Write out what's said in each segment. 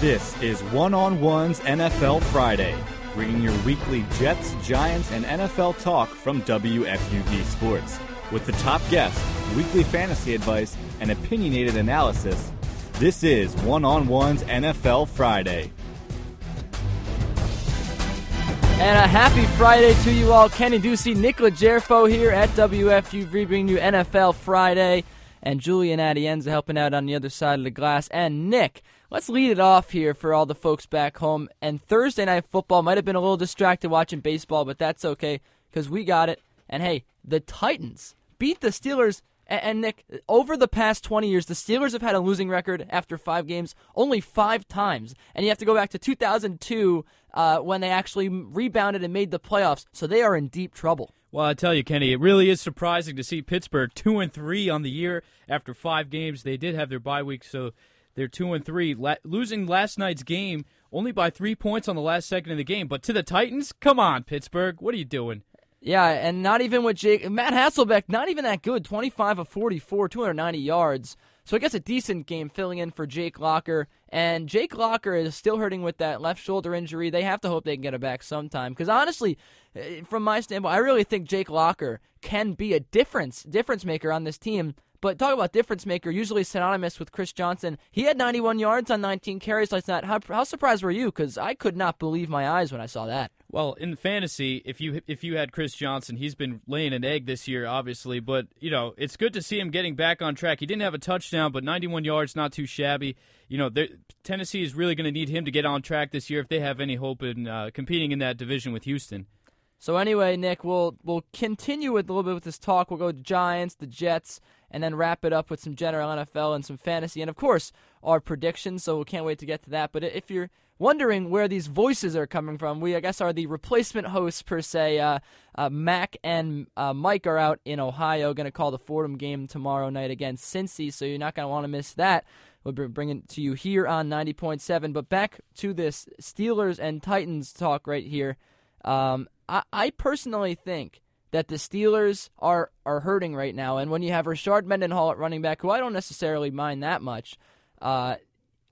This is One on One's NFL Friday, bringing your weekly Jets, Giants, and NFL talk from WFUV Sports. With the top guests, weekly fantasy advice, and opinionated analysis, this is One on One's NFL Friday. And a happy Friday to you all. Kenny Ducey, Nick Legerfo here at WFUV, bringing you NFL Friday. And Julian Adienza helping out on the other side of the glass. And Nick, let's lead it off here for all the folks back home. And Thursday Night Football might have been a little distracted watching baseball, but that's okay because we got it. And hey, the Titans beat the Steelers. And, Nick, over the past 20 years, the Steelers have had a losing record after five games only five times. And you have to go back to 2002 uh, when they actually rebounded and made the playoffs. So they are in deep trouble. Well, I tell you, Kenny, it really is surprising to see Pittsburgh two and three on the year after five games. They did have their bye week, so they're two and three. La- losing last night's game only by three points on the last second of the game, but to the Titans, come on, Pittsburgh, what are you doing? Yeah, and not even with Jake Matt Hasselbeck, not even that good. Twenty five of forty four, two hundred ninety yards. So I guess a decent game filling in for Jake Locker. And Jake Locker is still hurting with that left shoulder injury. They have to hope they can get it back sometime. Because honestly, eh, from my standpoint, I really think Jake Locker can be a difference difference maker on this team. But talk about difference maker, usually synonymous with Chris Johnson. He had 91 yards on 19 carries last night. How, how surprised were you? Because I could not believe my eyes when I saw that. Well, in fantasy, if you if you had Chris Johnson, he's been laying an egg this year, obviously. But you know, it's good to see him getting back on track. He didn't have a touchdown, but 91 yards, not too shabby. You know, Tennessee is really going to need him to get on track this year if they have any hope in uh, competing in that division with Houston. So anyway, Nick, we'll we'll continue with a little bit with this talk. We'll go to Giants, the Jets, and then wrap it up with some general NFL and some fantasy, and of course our predictions. So we can't wait to get to that. But if you're wondering where these voices are coming from, we I guess are the replacement hosts per se. Uh, uh, Mac and uh, Mike are out in Ohio, going to call the Fordham game tomorrow night against Cincy. So you're not going to want to miss that. We'll be bringing it to you here on 90.7. But back to this Steelers and Titans talk right here. Um, I, I personally think that the Steelers are are hurting right now, and when you have Rashard Mendenhall at running back, who I don't necessarily mind that much, uh,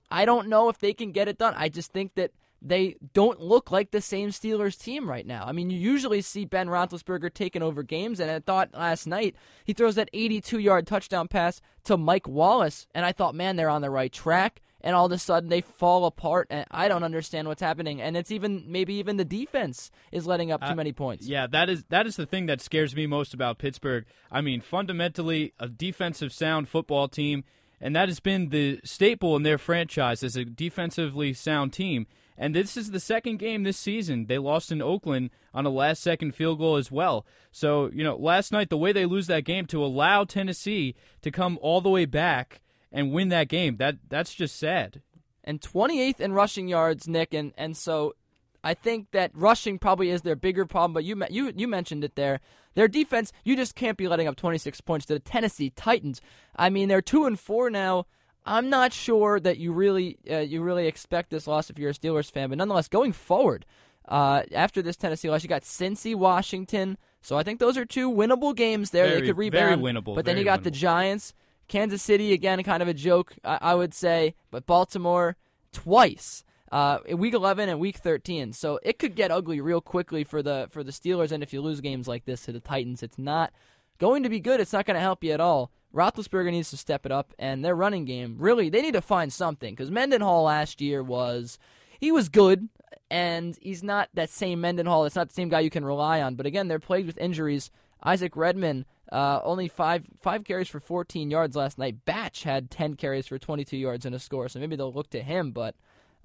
I don't know if they can get it done. I just think that they don't look like the same Steelers team right now. I mean, you usually see Ben Roethlisberger taking over games, and I thought last night he throws that 82-yard touchdown pass to Mike Wallace, and I thought, man, they're on the right track. And all of a sudden they fall apart, and I don't understand what's happening. And it's even maybe even the defense is letting up too uh, many points. Yeah, that is that is the thing that scares me most about Pittsburgh. I mean, fundamentally, a defensive sound football team, and that has been the staple in their franchise as a defensively sound team. And this is the second game this season. They lost in Oakland on a last second field goal as well. So, you know, last night, the way they lose that game to allow Tennessee to come all the way back and win that game, that that's just sad. And 28th in rushing yards, Nick. And, and so I think that rushing probably is their bigger problem, but you, you, you mentioned it there. Their defense, you just can't be letting up 26 points to the Tennessee Titans. I mean, they're 2 and 4 now I'm not sure that you really uh, you really expect this loss if you're a Steelers fan, but nonetheless, going forward, uh, after this Tennessee loss, you got Cincy, Washington. So I think those are two winnable games there. Very, they could rebound. Very winnable. But then you got winnable. the Giants, Kansas City again, kind of a joke, I, I would say, but Baltimore twice. Uh, week 11 and week 13, so it could get ugly real quickly for the for the Steelers. And if you lose games like this to the Titans, it's not going to be good. It's not going to help you at all. Roethlisberger needs to step it up, and their running game really they need to find something because Mendenhall last year was he was good, and he's not that same Mendenhall. It's not the same guy you can rely on. But again, they're plagued with injuries. Isaac Redman uh, only five five carries for 14 yards last night. Batch had 10 carries for 22 yards and a score, so maybe they'll look to him. But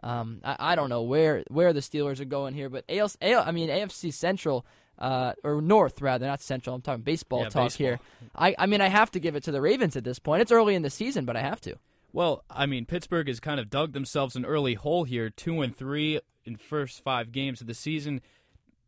um, I, I, don't know where where the Steelers are going here. But AL, AL, I mean AFC Central uh, or North rather, not Central. I'm talking baseball yeah, talk baseball. here. I, I mean, I have to give it to the Ravens at this point. It's early in the season, but I have to. Well, I mean, Pittsburgh has kind of dug themselves an early hole here, two and three in first five games of the season.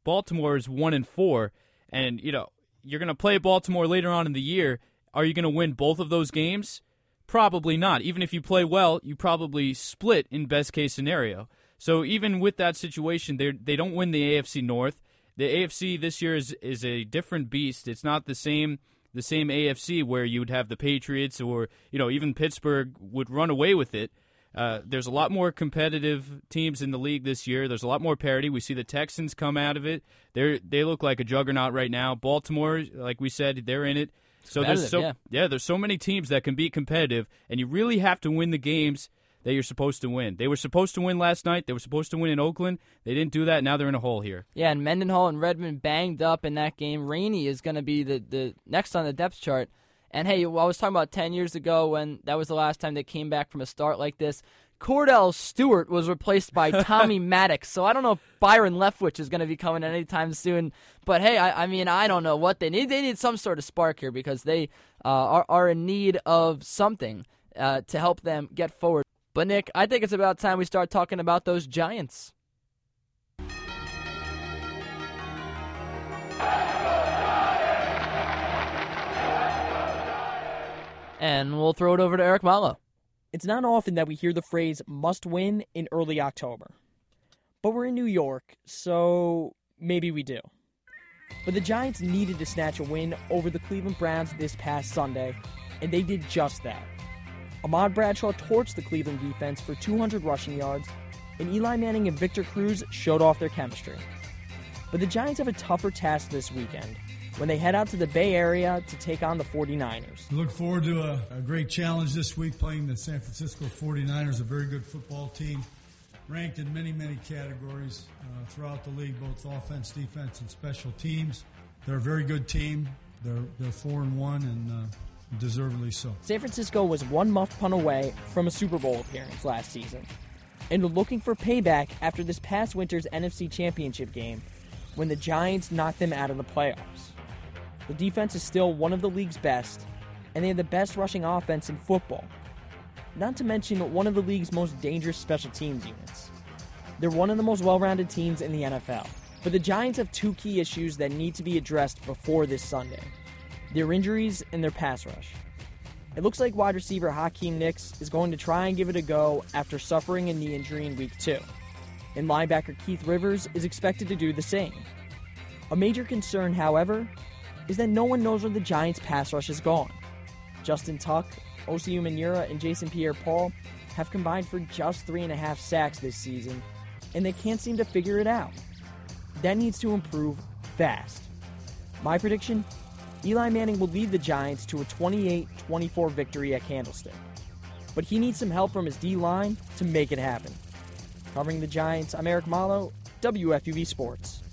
Baltimore is one and four, and you know you're going to play Baltimore later on in the year. Are you going to win both of those games? Probably not. Even if you play well, you probably split in best case scenario. So even with that situation, they they don't win the AFC North the AFC this year is is a different beast. It's not the same the same AFC where you would have the Patriots or you know even Pittsburgh would run away with it. Uh, there's a lot more competitive teams in the league this year. There's a lot more parity. We see the Texans come out of it. They they look like a juggernaut right now. Baltimore, like we said, they're in it. So there's so yeah. yeah, there's so many teams that can be competitive, and you really have to win the games that you're supposed to win. They were supposed to win last night. They were supposed to win in Oakland. They didn't do that. Now they're in a hole here. Yeah, and Mendenhall and Redman banged up in that game. Rainey is going to be the, the next on the depth chart. And hey, I was talking about 10 years ago when that was the last time they came back from a start like this. Kordell Stewart was replaced by Tommy Maddox. So I don't know if Byron Leftwich is going to be coming anytime soon. But hey, I, I, mean, I don't know what they need. They need some sort of spark here because they uh, are, are in need of something uh, to help them get forward. But Nick, I think it's about time we start talking about those Giants. And we'll throw it over to Eric Malo. It's not often that we hear the phrase must win in early October. But we're in New York, so maybe we do. But the Giants needed to snatch a win over the Cleveland Browns this past Sunday, and they did just that. Ahmad Bradshaw torched the Cleveland defense for 200 rushing yards, and Eli Manning and Victor Cruz showed off their chemistry. But the Giants have a tougher task this weekend when they head out to the Bay Area to take on the 49ers. Look forward to a, a great challenge this week playing the San Francisco 49ers, a very good football team, ranked in many, many categories uh, throughout the league, both offense, defense, and special teams. They're a very good team. They're, they're 4 and 1 and uh, deservedly so. San Francisco was one muff punt away from a Super Bowl appearance last season, and looking for payback after this past winter's NFC Championship game when the Giants knocked them out of the playoffs. The defense is still one of the league's best, and they have the best rushing offense in football. Not to mention one of the league's most dangerous special teams units. They're one of the most well rounded teams in the NFL. But the Giants have two key issues that need to be addressed before this Sunday their injuries and their pass rush. It looks like wide receiver Hakeem Nicks is going to try and give it a go after suffering a knee injury in week two. And linebacker Keith Rivers is expected to do the same. A major concern, however, is that no one knows where the Giants' pass rush has gone. Justin Tuck, Osi Umenyiora, and Jason Pierre-Paul have combined for just three and a half sacks this season, and they can't seem to figure it out. That needs to improve fast. My prediction Eli Manning will lead the Giants to a 28 24 victory at Candlestick. But he needs some help from his D line to make it happen. Covering the Giants, I'm Eric Malo, WFUV Sports.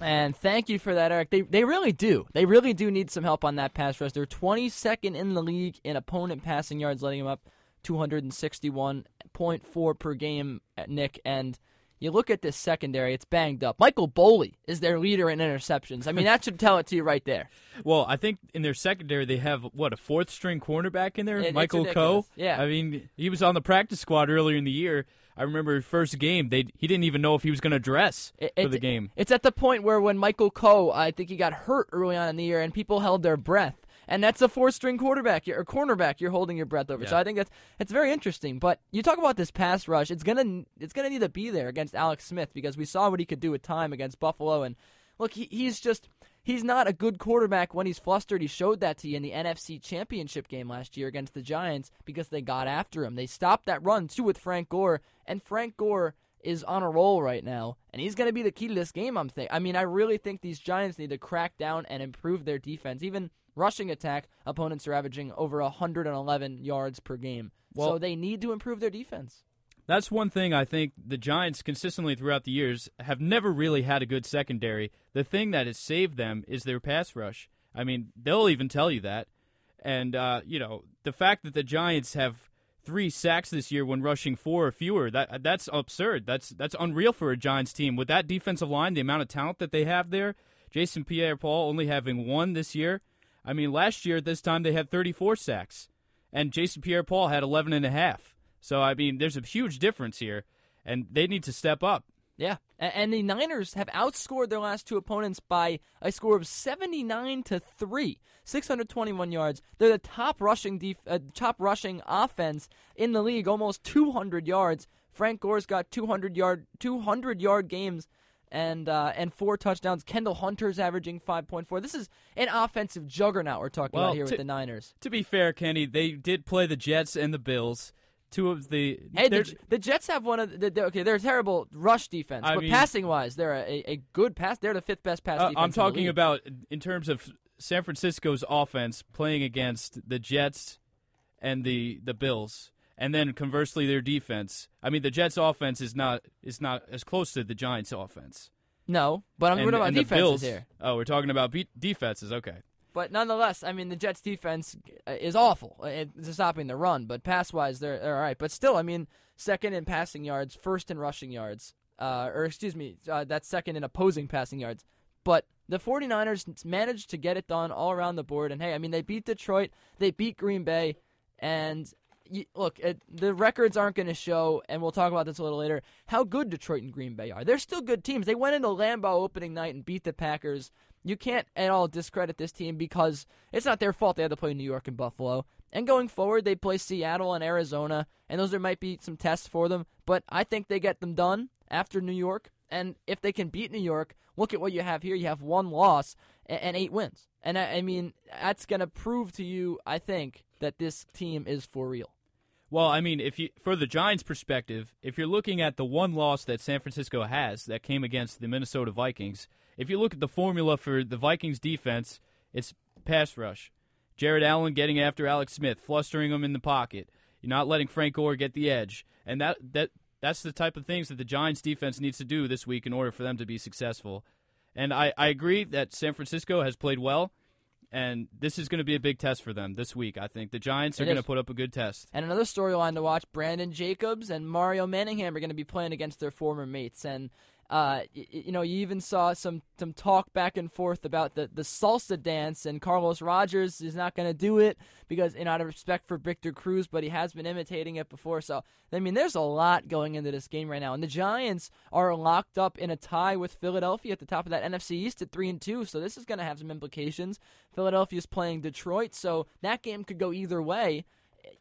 And thank you for that, Eric. They they really do. They really do need some help on that pass rush. They're 22nd in the league in opponent passing yards, letting them up 261.4 per game at Nick. And you look at this secondary, it's banged up. Michael Boley is their leader in interceptions. I mean, that should tell it to you right there. Well, I think in their secondary they have what a fourth string cornerback in there, It- Michael Coe. Yeah. I mean he was on the practice squad earlier in the year. I remember first game they he didn't even know if he was going to dress It- for the game. It's at the point where when Michael Coe, I think he got hurt early on in the year, and people held their breath. And that's a four-string quarterback or cornerback you're holding your breath over. So I think that's it's very interesting. But you talk about this pass rush; it's gonna it's gonna need to be there against Alex Smith because we saw what he could do with time against Buffalo. And look, he, he's just he's not a good quarterback when he's flustered. He showed that to you in the NFC Championship game last year against the Giants because they got after him. They stopped that run too with Frank Gore, and Frank Gore is on a roll right now, and he's going to be the key to this game. I'm think. I mean, I really think these Giants need to crack down and improve their defense. Even rushing attack, opponents are averaging over 111 yards per game, so they need to improve their defense. That's one thing I think the Giants consistently throughout the years have never really had a good secondary. The thing that has saved them is their pass rush. I mean, they'll even tell you that. And uh, you know, the fact that the Giants have three sacks this year when rushing four or fewer, that that's absurd. That's that's unreal for a Giants team. With that defensive line, the amount of talent that they have there, Jason Pierre Paul only having one this year. I mean, last year at this time they had 34 sacks, and Jason Pierre Paul had 11 and a half. So I mean, there's a huge difference here, and they need to step up. Yeah, and the Niners have outscored their last two opponents by a score of 79 to 3, 621 yards. They're the top rushing def- uh, top rushing offense in the league, almost 200 yards. Frank Gore's got 200 yard 200 yard games and uh, and four touchdowns. Kendall Hunter's averaging 5.4. This is an offensive juggernaut we're talking Well, about here to- with the Niners. To be fair, Kenny, they did play the Jets and the Bills. Two of the Hey, the, the Jets have one of the, the okay. They're a terrible rush defense, I but mean- passing wise, they're a, a good pass. They're the fifth best pass Uh, defense. I'm in talking league. about in terms of San Francisco's offense playing against the Jets and the the Bills, and then conversely their defense. I mean, the Jets' offense is not is not as close to the Giants' offense. no, but I'm and, talking about defenses Bills, here. Oh, we're talking about be- defenses. Okay. But nonetheless, I mean, the Jets' defense uh, is awful. It's stopping the run, but pass-wise, they're, they're all right. But still, I mean, second in passing yards, first in rushing yards, uh, or excuse me, uh, that's second in opposing passing yards. But the 49ers managed to get it done all around the board. And hey, I mean, they beat Detroit, they beat Green Bay, and y look, it, the records aren't going to show, and we'll talk about this a little later, how good Detroit and Green Bay are. They're still good teams. They went into Lambeau opening night and beat the Packers. You can't at all discredit this team because it's not their fault they had to play New York and Buffalo. And going forward, they play Seattle and Arizona, and those there might be some tests for them. But I think they get them done after New York. And if they can beat New York, look at what you have here. You have one loss and, and eight wins. And I, I mean, that's going to prove to you, I think, that this team is for real. Well, I mean, if you for the Giants' perspective, if you're looking at the one loss that San Francisco has that came against the Minnesota Vikings, if you look at the formula for the Vikings defense, it's pass rush. Jared Allen getting after Alex Smith, flustering him in the pocket. You're not letting Frank Gore get the edge. And that that that's the type of things that the Giants defense needs to do this week in order for them to be successful. And I, I agree that San Francisco has played well, and this is going to be a big test for them this week. I think the Giants are going to put up a good test. And another storyline to watch: Brandon Jacobs and Mario Manningham are going to be playing against their former mates. And uh, y- y- you know, you even saw some some talk back and forth about the the salsa dance, and Carlos Rogers is not going to do it because, you know, out of respect for Victor Cruz, but he has been imitating it before. So, I mean, there's a lot going into this game right now, and the Giants are locked up in a tie with Philadelphia at the top of that NFC East at three and two. So this is going to have some implications. Philadelphia's playing Detroit, so that game could go either way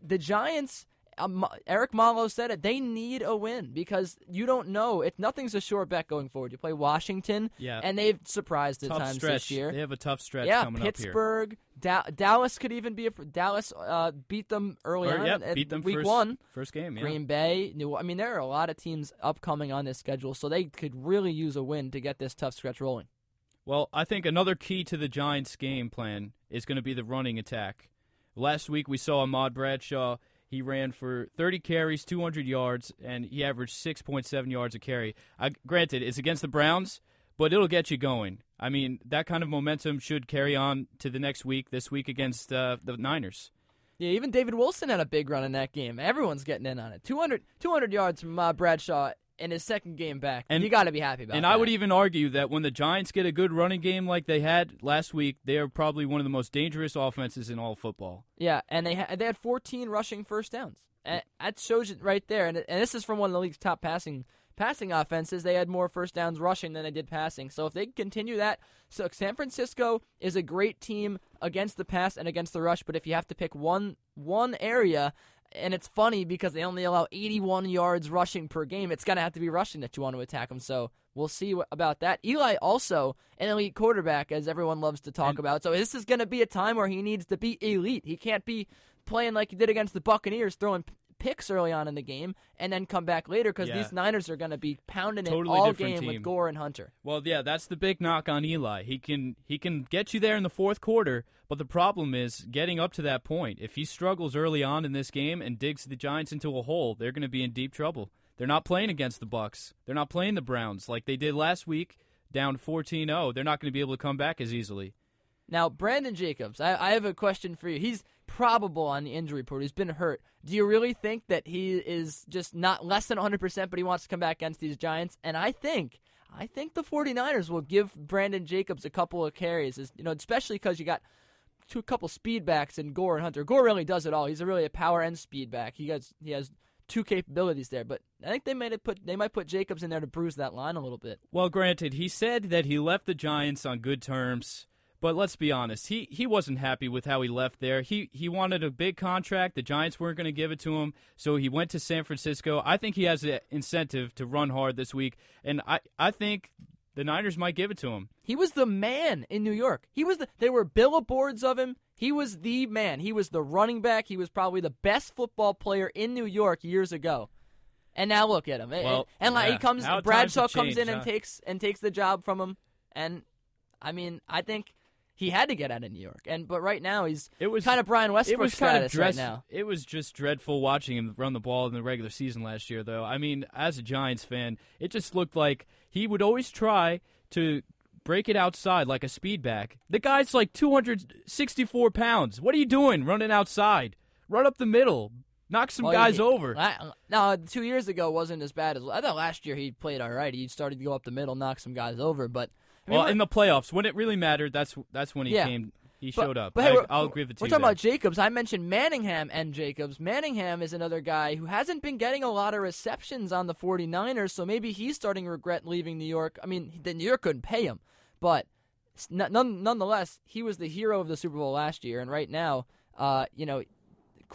the Giants, um, Eric Malo said it. They need a win because you don't know. If nothing's a sure bet going forward. You play Washington, Yeah. and they've surprised at tough times stretch. this year. They have a tough stretch yeah, coming up here. Pittsburgh, Da- Dallas could even be a Dallas. Uh, beat them early Or, on. yep, beat them week first, one. first game. Yeah. Green Bay, New. I mean, there are a lot of teams upcoming on this schedule, so they could really use a win to get this tough stretch rolling. Well, I think another key to the Giants' game plan is going to be the running attack. Last week we saw Ahmad Bradshaw. He ran for 30 carries, 200 yards, and he averaged 6.7 yards a carry. I, granted, it's against the Browns, but it'll get you going. I mean, that kind of momentum should carry on to the next week, this week against uh, the Niners. Yeah, even David Wilson had a big run in that game. Everyone's getting in on it. 200, 200 yards from uh, Bradshaw in his second game back. And- you got to be happy about it. And that. I would even argue that when the Giants get a good running game like they had last week, they are probably one of the most dangerous offenses in all football. Yeah, and they ha- they had 14 rushing first downs. And that shows it right there. And, and this is from one of the league's top passing passing offenses. They had more first downs rushing than they did passing. So if they continue that, so San Francisco is a great team against the pass and against the rush. But if you have to pick one one area, and it's funny because they only allow 81 yards rushing per game, it's gonna have to be rushing that you want to attack them. So. We'll see what, about that. Eli also an elite quarterback, as everyone loves to talk And- about. So this is going to be a time where he needs to be elite. He can't be playing like he did against the Buccaneers, throwing picks early on in the game, and then come back later because Yeah. these Niners are going to be pounding Totally it all game with. Gore and Hunter. Well, yeah, that's the big knock on Eli. He can he can get you there in the fourth quarter, but the problem is getting up to that point. If he struggles early on in this game and digs the Giants into a hole, they're going to be in deep trouble. They're not playing against the Bucks. They're not playing the Browns like they did last week, down 14-0. They're not going to be able to come back as easily. Now, Brandon Jacobs, I, I have a question for you. He's probable on the injury report. He's been hurt. Do you really think that he is just not less than 100%, but he wants to come back against these Giants? And I think. I think the 49ers will give Brandon Jacobs a couple of carries, you know, especially because you got two couple speed backs in Gore and Hunter. Gore really does it all. He's a really a power and speed back. He has he has two capabilities there, but I think they might put they might put Jacobs in there to bruise that line a little bit. Well, granted, he said that he left the Giants on good terms, but let's be honest, he, he wasn't happy with how he left there. He he wanted a big contract. The Giants weren't going to give it to him, so he went to San Francisco. I think he has an incentive to run hard this week, and I, I think the Niners might give it to him. He was the man in New York. He was the. There were billboards of him. He was the man. He was the running back. He was probably the best football player in New York years ago. And now look at him. Well, and like yeah. he comes, Bradshaw comes in changed, and huh? takes and takes the job from him. And I mean, I think he had to get out of New York. And but right now he's It was kind of Brian It Westbrook was kind of dress, right now. It was just dreadful watching him run the ball in the regular season last year, though. I mean, as a Giants fan, it just looked like he would always try to break it outside like a speed back. The guy's like 264 pounds. What are you doing running outside? Run up the middle. Knock some Well, guys he- over. la- No, two years ago wasn't as bad as I thought. Last year he played all right. He started to go up the middle, knock some guys over. But I mean, well, in the playoffs, when it really mattered, that's that's when he Yeah. came. He but- showed up. But hey, I, we're- I'll agree with two. We're talking there. about Jacobs. I mentioned Manningham and Jacobs. Manningham is another guy who hasn't been getting a lot of receptions on the 49ers, so maybe he's starting to regret leaving New York. I mean, the New York couldn't pay him, but none, nonetheless, he was the hero of the Super Bowl last year, and right now, uh, you know,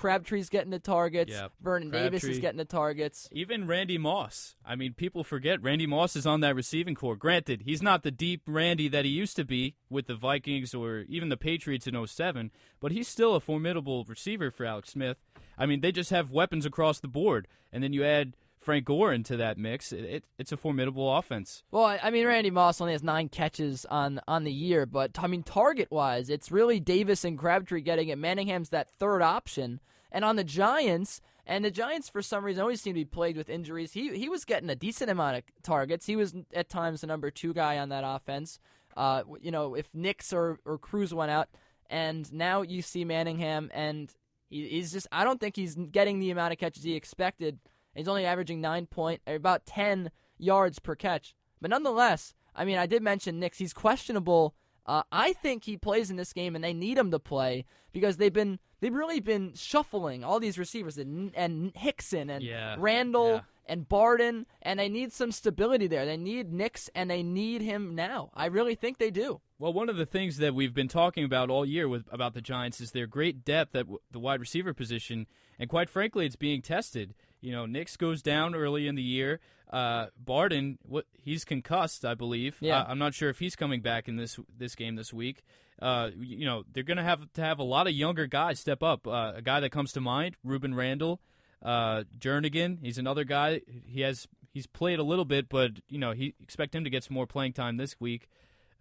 Crabtree's getting the targets. Yeah, Vernon Davis is getting the targets. Even Randy Moss. I mean, people forget Randy Moss is on that receiving corps. Granted, he's not the deep Randy that he used to be with the Vikings or even the Patriots in 07, but he's still a formidable receiver for Alex Smith. I mean, they just have weapons across the board, and then you add Frank Gore into that mix. It, it, it's a formidable offense. Well, I- mean, Randy Moss only has nine catches on on the year, but I mean, target wise, it's really Davis and Crabtree getting it. Manningham's that third option, and on the Giants, and the Giants for some reason always seem to be plagued with injuries. He he was getting a decent amount of targets. He was at times the number two guy on that offense. Uh, you know, if Nicks or or Cruz went out, and now you see Manningham, and he, he's just I don't think he's getting the amount of catches he expected. He's only averaging nine point, about ten yards per catch. But nonetheless, I mean, I did mention Nicks. He's questionable. Uh, I think he plays in this game, and they need him to play because they've been they've really been shuffling all these receivers and, and Hickson and Yeah, Randle yeah. and Barden, and they need some stability there. They need Nicks, and they need him now. I really think they do. Well, one of the things that we've been talking about all year with about the Giants is their great depth at w- the wide receiver position, and quite frankly, it's being tested. You know, Nicks goes down early in the year. Uh, Barden, what he's concussed, I believe. Yeah. Uh, I'm not sure if he's coming back in this this game this week. Uh, you know, they're going to have to have a lot of younger guys step up. Uh, a guy that comes to mind, Rueben Randle, uh, Jernigan. He's another guy. He has he's played a little bit, but you know, he expect him to get some more playing time this week.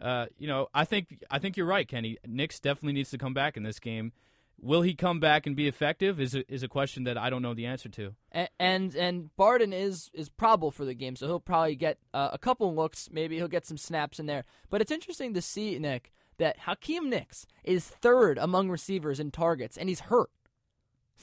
Uh, you know, I think I think you're right, Kenny. Nicks definitely needs to come back in this game. Will he come back and be effective? Is a, is a question that I don't know the answer to. And and Barden is is probable for the game, so he'll probably get uh, a couple looks. Maybe he'll get some snaps in there. But it's interesting to see Nick that Hakeem Nicks is third among receivers in targets, and he's hurt,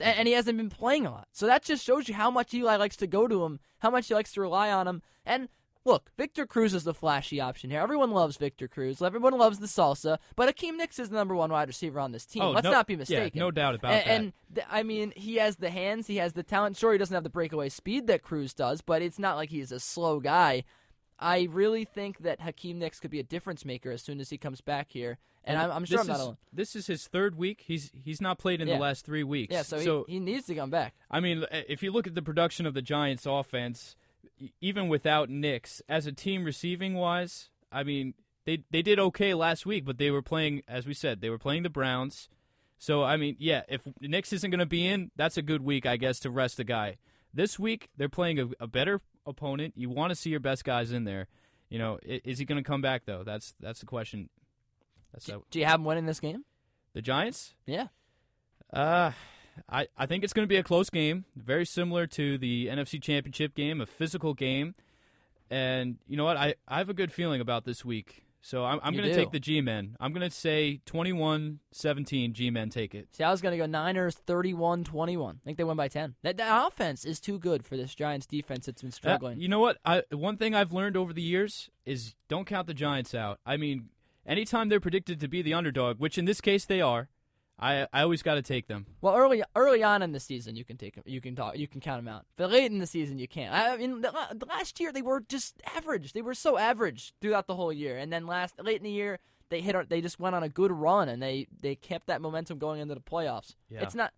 and, and he hasn't been playing a lot. So that just shows you how much Eli likes to go to him, how much he likes to rely on him. And look, Victor Cruz is the flashy option here. Everyone loves Victor Cruz. Everyone loves the salsa. But Hakeem Nicks is the number one wide receiver on this team. Oh, Let's no- not be mistaken. yeah, no doubt about and, that. And th- I mean, he has the hands, he has the talent. Sure, he doesn't have the breakaway speed that Cruz does, but it's not like he's a slow guy. I really think that Hakeem Nicks could be a difference maker as soon as he comes back here, and, I'm, I'm sure this I'm not is, alone. This is his third week. He's he's not played in Yeah. the last three weeks. Yeah, so, he, he needs to come back. I mean, if you look at the production of the Giants' offense, even without Nicks, as a team receiving wise, I mean, they they did okay last week, but they were playing, as we said, they were playing the Browns. So I mean, yeah, if Nicks isn't going to be in, that's a good week, I guess, to rest a guy. This week they're playing a, a better opponent. You want to see your best guys in there. You know, is he going to come back though? That's that's the question. That's Do, do you have him winning this game? the Giants. Yeah. Uh, I, I think it's going to be a close game, very similar to the NFC Championship game, a physical game. And you know what? I, I have a good feeling about this week. So I'm, I'm going to take the G Men. I'm going to say 21 17 G Men take it. See, I was going to go Niners 31 21. I think they win by 10. That, that offense is too good for this Giants defense that's been Uh, struggling. you know what? I, one thing I've learned over the years is don't count the Giants out. I mean, anytime they're predicted to be the underdog, which in this case they are, I, I always got to take them. Well, early early on in the season, you can take 'em- you can talk, you can count them out. But late in the season, you can't. I mean, the, uh, the last year they were just average. They were so average throughout the whole year, and then last late in the year they hit. They just went on a good run, and they they kept that momentum going into the playoffs. Yeah. It's not.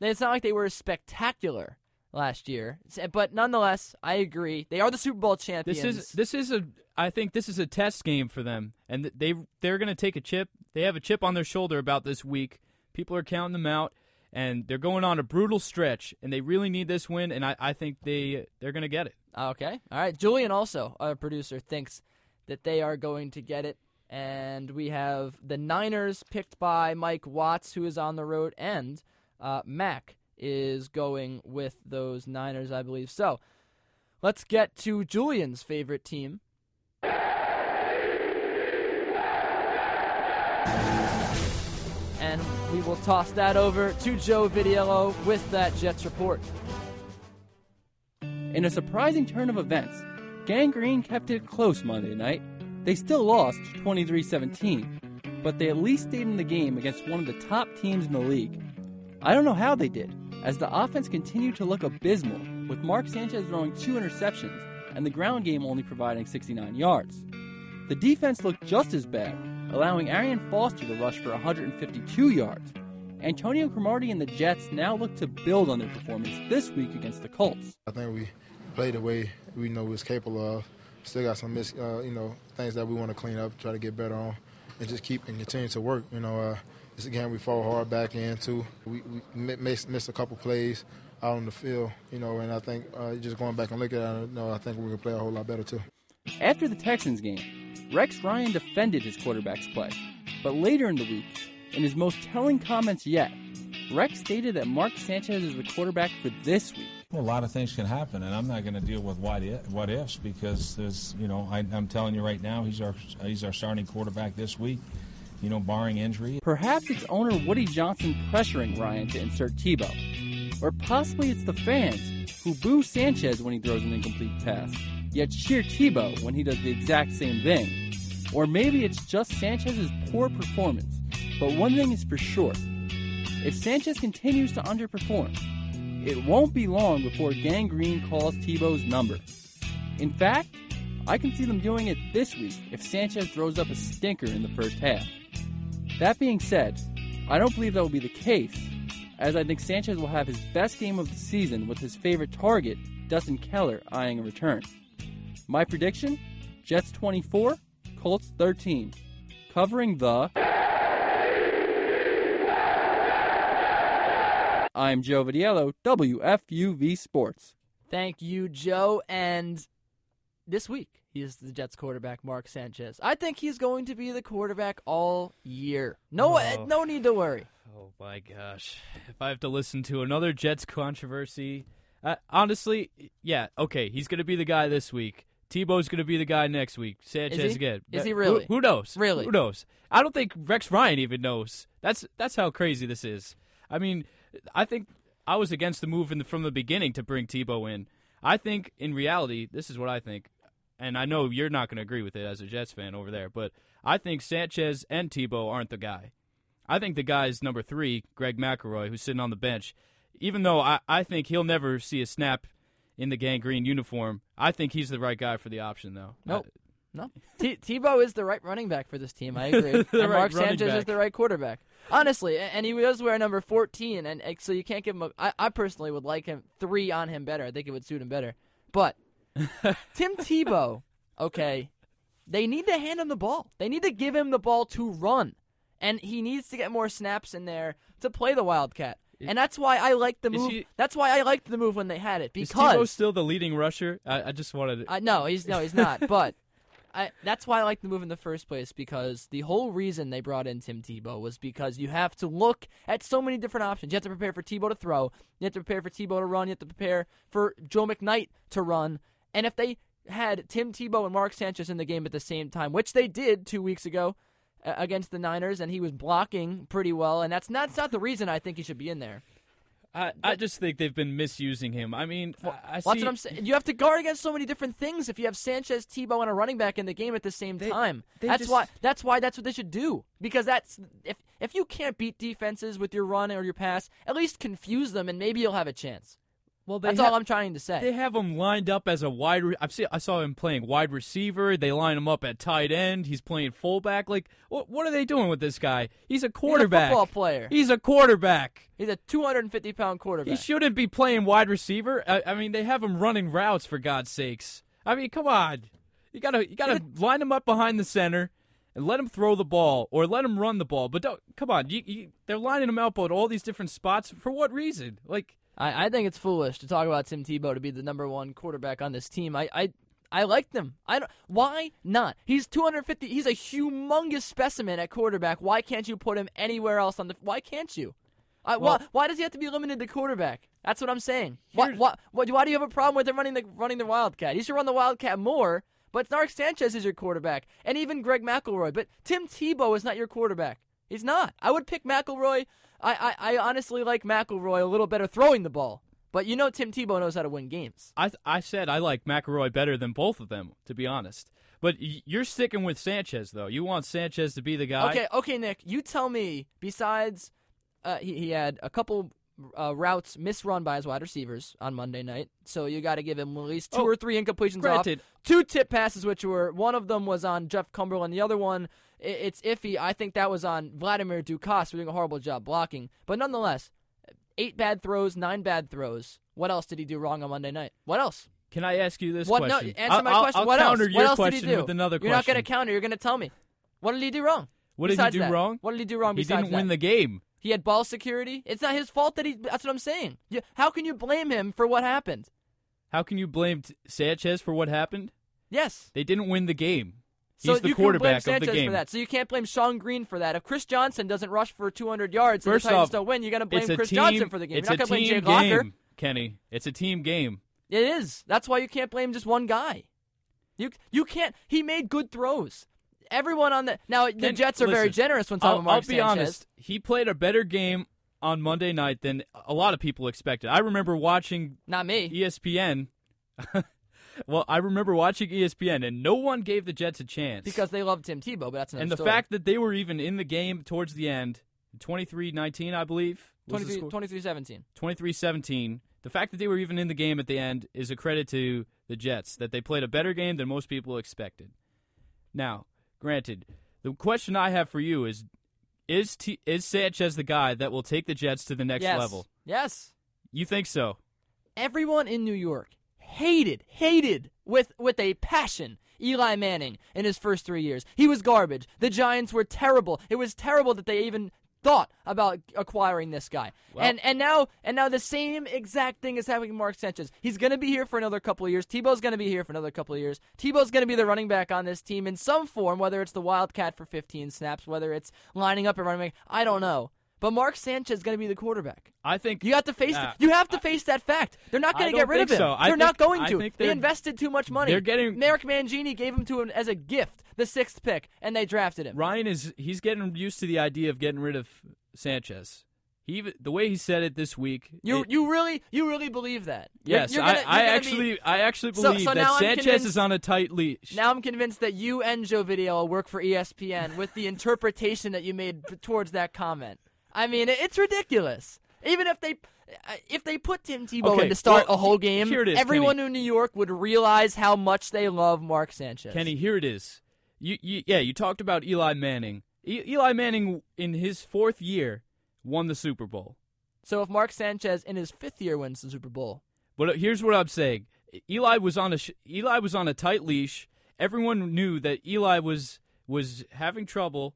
It's not like they were spectacular. last year. But nonetheless, I agree. They are the Super Bowl champions. This is this is a I think this is a test game for them, and they they're going to take a chip. They have a chip on their shoulder about this week. People are counting them out, and they're going on a brutal stretch, and they really need this win. And I, I think they they're going to get it. Okay, all right. Julian also, our producer, thinks that they are going to get it. And we have the Niners picked by Mike Watts, who is on the road, and uh, Mac is going with those Niners, I believe. So let's get to Julian's favorite team. And we will toss that over to Joe Vidiello with that Jets report. In a surprising turn of events, Gang Green kept it close Monday night. They still lost 23 17, but they at least stayed in the game against one of the top teams in the league. I don't know how they did, as the offense continued to look abysmal, with Mark Sanchez throwing two interceptions and the ground game only providing 69 yards. The defense looked just as bad, allowing Arian Foster to rush for 152 yards. Antonio Cromartie and the Jets now look to build on their performance this week against the Colts. I think we played the way we know we was capable of. Still got some, mis- uh, you know, things that we want to clean up, try to get better on, and just keep and continue to work. You know, uh, this again we fall hard back into. We, we missed, missed a couple plays out on the field, you know, and I think uh, just going back and looking at it, you know, I think we can play a whole lot better too. After the Texans game, Rex Ryan defended his quarterback's play, but later in the week, in his most telling comments yet, Rex stated that Mark Sanchez is the quarterback for this week. Well, a lot of things can happen, and I'm not going to deal with what, if, what ifs because there's, you know, I, I'm telling you right now, he's our he's our starting quarterback this week you know, barring injury. Perhaps it's owner Woody Johnson pressuring Ryan to insert Tebow. Or possibly it's the fans who boo Sanchez when he throws an incomplete pass, yet cheer Tebow when he does the exact same thing. Or maybe it's just Sanchez's poor performance. But one thing is for sure if Sanchez continues to underperform, it won't be long before Gang Green calls Tebow's number. In fact, I can see them doing it this week if Sanchez throws up a stinker in the first half. That being said, I don't believe that will be the case, as I think Sanchez will have his best game of the season with his favorite target, Dustin Keller, eyeing a return. My prediction Jets 24, Colts 13. Covering the. I'm Joe Vidiello, WFUV Sports. Thank you, Joe. And this week, he is the Jets quarterback, Mark Sanchez. I think he's going to be the quarterback all year. No, oh. no need to worry. Oh my gosh! If I have to listen to another Jets controversy, uh, honestly, yeah, okay, he's going to be the guy this week. Tebow's going to be the guy next week. Sanchez again. Is he really? Who, who, knows? Really? Who knows? I don't think Rex Ryan even knows. That's that's how crazy this is. I mean, I think I was against the move the, from the beginning to bring Tebow in. I think in reality, this is what I think and I know you're not going to agree with it as a Jets fan over there, but I think Sanchez and Tebow aren't the guy. I think the guy is number three, Greg McElroy, who's sitting on the bench. Even though I, I think he'll never see a snap in the gang green uniform, I think he's the right guy for the option, though. Nope. I, no. T- Tebow is the right running back for this team. I agree. and right Mark Sanchez back. is the right quarterback. Honestly, and he does wear number 14, and so you can't give him a. I, I personally would like him three on him better. I think it would suit him better. But Tim Tebow, okay, they need to hand him the ball. They need to give him the ball to run. And he needs to get more snaps in there to play the Wildcat. And that's why I liked the move. He, that's why I liked the move when they had it because is Tebow still the leading rusher. I, I just wanted. To... Uh, no, he's no, he's not. but I, that's why I like the move in the first place because the whole reason they brought in Tim Tebow was because you have to look at so many different options. You have to prepare for Tebow to throw. You have to prepare for Tebow to run. You have to prepare for Joe McKnight to run. And if they had Tim Tebow and Mark Sanchez in the game at the same time, which they did two weeks ago uh, against the Niners, and he was blocking pretty well, and that's not, that's not the reason I think he should be in there. I, I just think they've been misusing him. I mean, well, I that's what I'm saying. You have to guard against so many different things if you have Sanchez, Tebow, and a running back in the game at the same they, time. They that's just, why. That's why. That's what they should do. Because that's if if you can't beat defenses with your run or your pass, at least confuse them, and maybe you'll have a chance. Well, That's ha- all I'm trying to say. They have him lined up as a wide. Re- I've seen. I saw him playing wide receiver. They line him up at tight end. He's playing fullback. Like, what? What are they doing with this guy? He's a quarterback. football player. He's a quarterback. He's a 250 pound quarterback. He shouldn't be playing wide receiver. I, I mean, they have him running routes for God's sakes. I mean, come on. You gotta you gotta line him up behind the center and let him throw the ball or let him run the ball. But don't come on. You, you, they're lining him up at all these different spots for what reason? Like, I, I think it's foolish to talk about Tim Tebow to be the number one quarterback on this team. I I, I like them. I don't, why not? He's 250. He's a humongous specimen at quarterback. Why can't you put him anywhere else on the? Why can't you? I, Well- why, why does he have to be limited to quarterback? That's what I'm saying. Why, why, why, why do you have a problem with him running the running the Wildcat? You should run the Wildcat more. But Mark Sanchez is your quarterback, and even Greg McElroy. But Tim Tebow is not your quarterback. He's not. I would pick McElroy. I, I, I honestly like McElroy a little better throwing the ball. But you know Tim Tebow knows how to win games. I I said I like McElroy better than both of them, to be honest. But you're sticking with Sanchez though. You want Sanchez to be the guy. Okay, okay, Nick. You tell me. Besides, uh, he he had a couple uh, routes misrun by his wide receivers on Monday night, so you got to give him at least two Oh, or three incompletions granted. off. Two tip passes, which were one of them was on Jeff Cumberland, the other one it's iffy. I think that was on Vladimir Ducasse for doing a horrible job blocking. But nonetheless, eight bad throws, nine bad throws. What else did he do wrong on Monday night? What else? Can I ask you this What? question? No, answer my I'll- question. I'll what counter else? your what else question did he do? with another You're not going to counter. You're going to tell me. What did he do wrong? What did he do that? wrong? What did he do wrong? He didn't win that? the game. He had ball security. It's not his fault that he. That's what I'm saying. You, how can you blame him for what happened? How can you blame Sanchez for what happened? Yes. They didn't win the game. So the you can blame quarterback of Sanchez the game. for that. So you can't blame Shonn Greene for that. If Chris Johnson doesn't rush for 200 yards and the Titans off, don't win, you're going to blame Chris team, Johnson for the game. It's you're a not going to team blame Jake Locker. game, Kenny. It's a team game. It is. That's why you can't blame just one guy. You you can't. He made good throws. Everyone on the now the Jets are very listen, generous when talking I'll, about Mark I'll be Sanchez. honest. He played a better game on Monday night than a lot of people expected. I remember watching Not me. ESPN. well, I remember watching ESPN, and no one gave the Jets a chance Because they love Tim Tebow, but that's another and the story. fact that they were even in the game towards the end, 23-19, I believe, was the 23, score? 23-17. 23-17. The fact that they were even in the game at the end is a credit to the Jets that they played a better game than most people expected. Now, granted, the question I have for you is is T- is Sanchez the guy that will take the Jets to the next yes. level? Yes. You think so? Everyone in New York hated, hated with with a passion Eli Manning in his first three years. He was garbage. The Giants were terrible. It was terrible that they even thought about acquiring this guy. Well- and and now and now the same exact thing is happening with Mark Sanchez. He's going to be here for another couple of years. Tebow's going to be here for another couple of years. Tebow's going to be the running back on this team in some form, whether it's the Wildcat for 15 snaps, whether it's lining up and running back. I don't know. But Mark Sanchez is going to be the quarterback. I think You have to face. Nah, you have to face that fact. They're not going to get rid of him. so. They're not think- going I to. They invested too much money. they're getting- Merrick Mangini gave him to him as a gift, the sixth pick, and they drafted him. Ryan is he's getting used to the idea of getting rid of Sanchez. He the way he said it this week. You it- you really you really believe that? You're- yes, you're gonna- I, I actually be- I actually believe so now that Sanchez is on a tight leash. Now I'm convinced that you and Joe Video will work for ESPN with the interpretation that you made towards that comment. I mean, it's ridiculous. Even if they uh, if they put Tim Tebow Okay, in to start well, a whole game, here it is, everyone Kenny. in New York would realize how much they love Mark Sanchez. Kenny, here it is. You, you yeah, you talked about Eli Manning. E- Eli Manning in his fourth year won the Super Bowl. So if Mark Sanchez in his fifth year wins the Super Bowl, But here's what I'm saying: Eli was on a sh- Eli was on a tight leash. Everyone knew that Eli was was having trouble,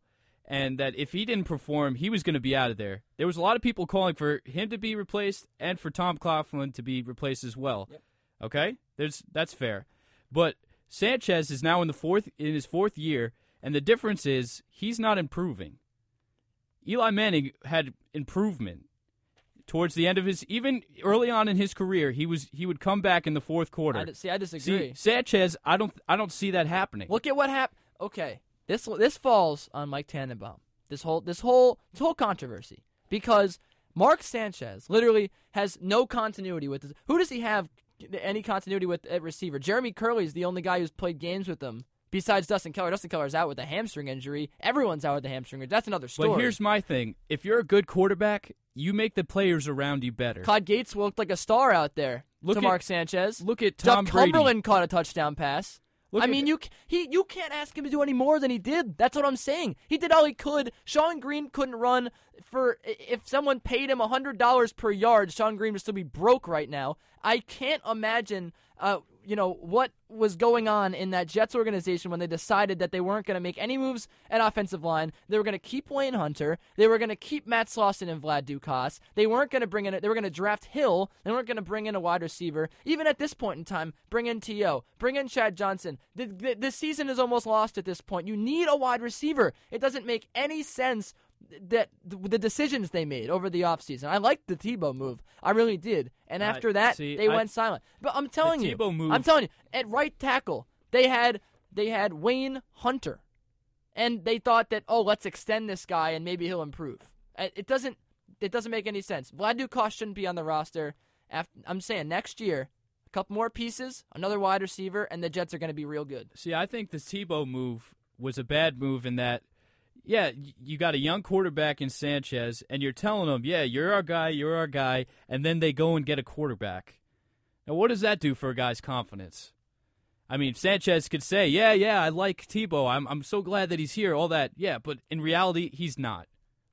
and that if he didn't perform, he was going to be out of there. There was a lot of people calling for him to be replaced and for Tom Coughlin to be replaced as well. Okay, there's that's fair, but Sanchez is now in the fourth in his fourth year, and the difference is he's not improving. Eli Manning had improvement towards the end of his even early on in his career he was he would come back in the fourth quarter I, see, I disagree. see sanchez i don't i don't see that happening Look at what happened. Okay, this this falls on Mike Tannenbaum. This whole this whole this whole controversy because Mark Sanchez literally has no continuity with this. Who does he have any continuity with at receiver? Jeremy Kerley is the only guy who's played games with him Besides Dustin Keller, Dustin Keller's out with a hamstring injury. Everyone's out with a hamstring injury. That's another story. But here's my thing: if you're a good quarterback, you make the players around you better. Clyde Gates looked like a star out there Look to at- Mark Sanchez. Look at Tom Duck Brady. Cumberland caught a touchdown pass. Look I mean, you he you can't ask him to do any more than he did. That's what I'm saying. He did all he could. Shonn Greene couldn't run for if someone paid him hundred dollars per yard. Shonn Greene would still be broke right now. I can't imagine, uh, you know, what was going on in that Jets organization when they decided that they weren't going to make any moves at offensive line. They were going to keep Wayne Hunter. They were going to keep Matt Slauson and Vlad Ducasse. They weren't going to bring in. They were going to draft Hill. They weren't going to bring in a wide receiver. Even at this point in time, bring in To, bring in Chad Johnson. The, the, the season is almost lost at this point. You need a wide receiver. It doesn't make any sense that the decisions they made over the offseason. I liked the Tebow move. I really did. And after that, see, they I- went silent. But I'm telling you, move- I'm telling you, at right tackle, they had they had Wayne Hunter, and they thought that oh, let's extend this guy and maybe he'll improve. Uh, It doesn't. It doesn't make any sense. Vlad Ducasse shouldn't be on the roster. After, I'm saying next year, a couple more pieces, another wide receiver, and the Jets are going to be real good. See, I think the Tebow move was a bad move in that, yeah, you got a young quarterback in Sanchez, and you're telling them, yeah, you're our guy, you're our guy, and then they go and get a quarterback. Now, what does that do for a guy's confidence? I mean, Sanchez could say, yeah, yeah, I like Tebow. I'm, I'm so glad that he's here, all that. Yeah, but in reality, he's not.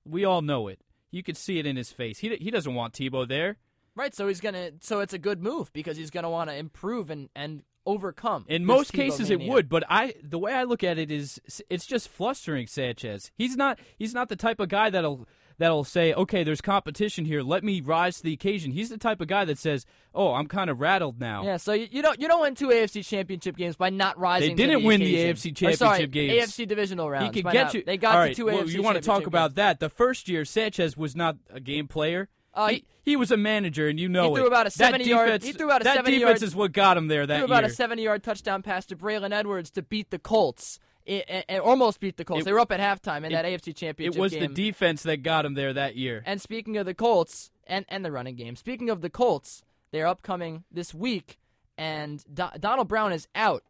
We all know it. You could see it in his face. He, he doesn't want Tebow there. Right. So he's gonna. So it's a good move because he's gonna want to improve and and overcome. In most cases, it would, but I the way I look at it is it's just flustering Sanchez. He's not he's not the type of guy that'll that'll say, okay, there's competition here. Let me rise to the occasion. He's the type of guy that says, oh, I'm kind of rattled now. Yeah, so you, you don't you don't win two AFC championship games by not rising. to didn't the win the occasion. AFC Or, sorry, championship games. AFC divisional rounds. He could get not- you. They got right, two well, AFC. You want to talk championship about games. that? The first year, Sanchez was not a game player. Uh, he, he was a manager, and you know threw it. about a That 70-yard he threw about a that 70-yard defense is what got him there that threw about year. a seventy-yard touchdown pass to Braylon Edwards to beat the Colts. It, it, it almost beat the Colts. They were up at halftime in that AFC championship it was game. the defense that got him there that year. And speaking of the Colts and, and the running game, speaking of the Colts, they're upcoming this week, and Do- Donald Brown is out,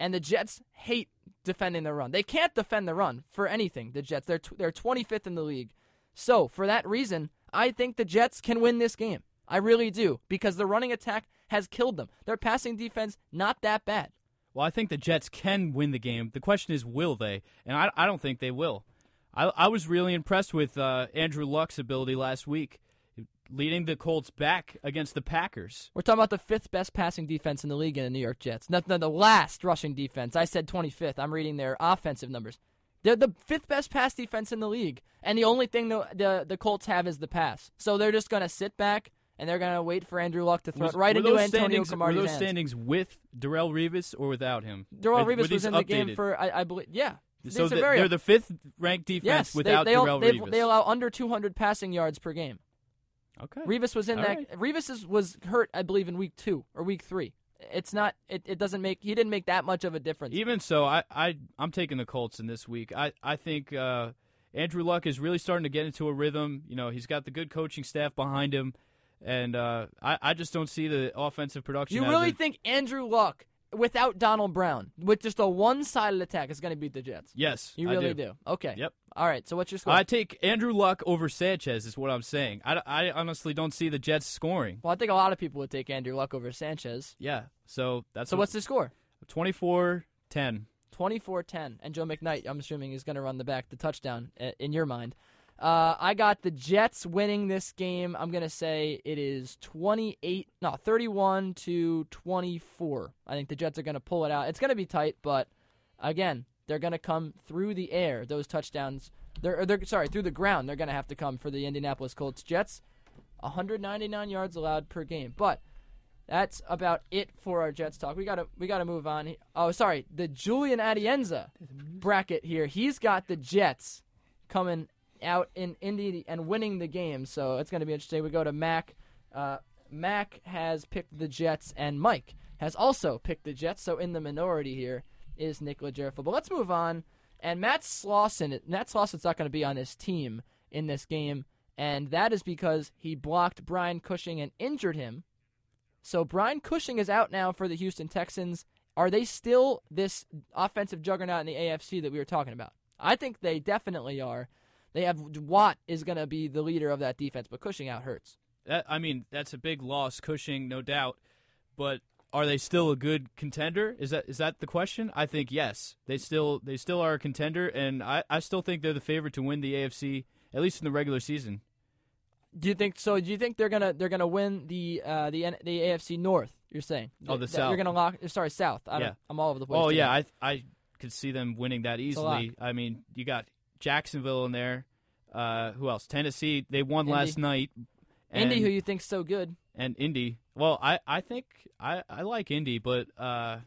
and the Jets hate defending the run. They can't defend the run for anything. The Jets they're they're 25th in the league, so for that reason, I think the Jets can win this game. I really do because the running attack has killed them. Their passing defense not that bad. Well, I think the Jets can win the game. The question is, will they? And I, I don't think they will. I, I was really impressed with uh, Andrew Luck's ability last week, leading the Colts back against the Packers. We're talking about the fifth best passing defense in the league in the New York Jets. Not the, the last rushing defense. I said 25th. I'm reading their offensive numbers. They're the fifth best pass defense in the league, and the only thing the the, the Colts have is the pass. So they're just gonna sit back and they're gonna wait for Andrew Luck to throw Was- it right into those Antonio Were those hands. standings with Darrelle Revis or without him? Darrelle Revis was in the game for I, I believe. Yeah. So the- very they're the fifth ranked defense yes. they- without they, al- Darrelle Revis. They allow under 200 passing yards per game. okay. Revis was in All that. right. Revis is, was hurt, I believe, in week two or week three. It's not. It, it doesn't make. He didn't make that much of a difference. Even so, I, I I'm taking the Colts in this week. I I think uh, Andrew Luck is really starting to get into a rhythm. You know, he's got the good coaching staff behind him, and uh, I I just don't see the offensive production. You really think Andrew Luck, without Donald Brown, with just a one-sided attack, is going to beat the Jets? Yes, You really do. Okay. Yep. All right. So what's your score? I take Andrew Luck over Sanchez. Is what I'm saying. I, I honestly don't see the Jets scoring. well, I think a lot of people would take Andrew Luck over Sanchez. Yeah, so that's So what's the score? 24-10. 24-10. And Joe McKnight, I'm assuming, is going to run the back the touchdown uh, in your mind. Uh, I got the Jets winning this game. I'm going to say it is 28, no, 31 to 24. I think the Jets are going to pull it out. It's going to be tight, but again, they're going to come through the air. Those touchdowns, they're, they're sorry, through the ground. They're going to have to come for the Indianapolis Colts. Jets, 199 yards allowed per game, but that's about it for our Jets talk. We gotta we gotta move on. Oh, sorry, the Julian Adienza bracket here. He's got the Jets coming out in Indy and winning the game, so it's gonna be interesting. We go to Mac. Uh, Mac has picked the Jets, and Mike has also picked the Jets. So in the minority here is Nick Legerfo. But let's move on. And Matt Slauson, Matt Slauson's not going to be on his team in this game, and that is because he blocked Brian Cushing and injured him. So Brian Cushing is out now for the Houston Texans. are they still this offensive juggernaut in the AFC that we were talking about? I think they definitely are. They have Watt is going to be the leader of that defense, but Cushing out hurts. That, I mean, that's a big loss, Cushing, no doubt. But are they still a good contender? Is that is that the question? I think yes. They still they still are a contender, and I, I still think they're the favorite to win the AFC at least in the regular season. Do you think so? Do you think they're gonna they're gonna win the uh, the the AFC North? You're saying? Oh, the South. You're gonna lock. Sorry, South. I Yeah. don't, I'm all over the place. Oh today. yeah, I I could see them winning that easily. I mean, you got Jacksonville in there. Uh, who else? Tennessee. They won Indy. last night. And, Indy, who you think's so good? and Indy. Well, I, I think I, I like Indy, but uh,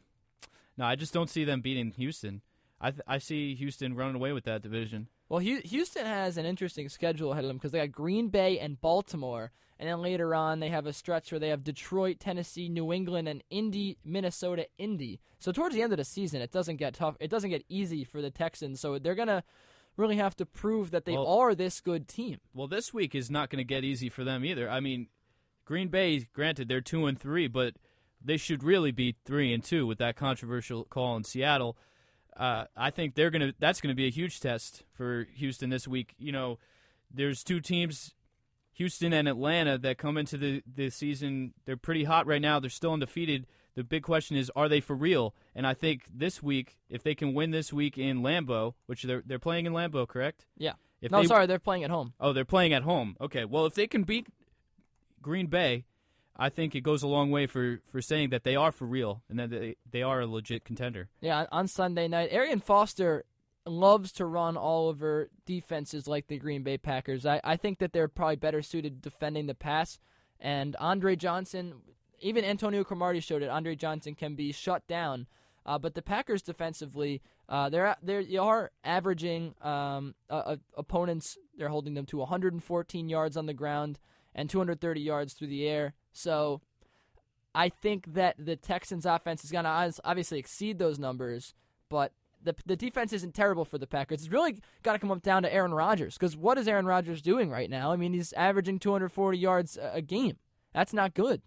no, I just don't see them beating Houston. I th- I see Houston running away with that division. Well, Houston has an interesting schedule ahead of them because they got Green Bay and Baltimore, and then later on they have a stretch where they have Detroit, Tennessee, New England, and Indy, Minnesota, Indy. So towards the end of the season, it doesn't get tough. It doesn't get easy for the Texans. So they're gonna really have to prove that they Well- are this good team. Well, this week is not going to get easy for them either. I mean, Green Bay, granted, they're two and three, but they should really be three and two with that controversial call in Seattle. Uh, I think they're gonna. That's going to be a huge test for Houston this week. You know, there's two teams, Houston and Atlanta, that come into the the season. They're pretty hot right now. They're still undefeated. The big question is, are they for real? And I think this week, if they can win this week in Lambeau, which they're they're playing in Lambeau, correct? Yeah. If no, they- sorry, they're playing at home. Oh, they're playing at home. Okay. Well, if they can beat Green Bay, I think it goes a long way for, for saying that they are for real and that they, they are a legit contender. Yeah, on- Sunday night, Arian Foster loves to run all over defenses like the Green Bay Packers. I, I think that they're probably better suited defending the pass. And Andre Johnson, even Antonio Cromartie showed it. Andre Johnson can be shut down. Uh, but the Packers defensively, uh, they're they they are averaging um, uh, opponents. They're holding them to 114 yards on the ground and 230 yards through the air. So I think that the Texans' offense is going to obviously exceed those numbers, but the the defense isn't terrible for the Packers. It's really got to come up down to Aaron Rodgers because what is Aaron Rodgers doing right now? I mean, he's averaging 240 yards a, a game. That's not good.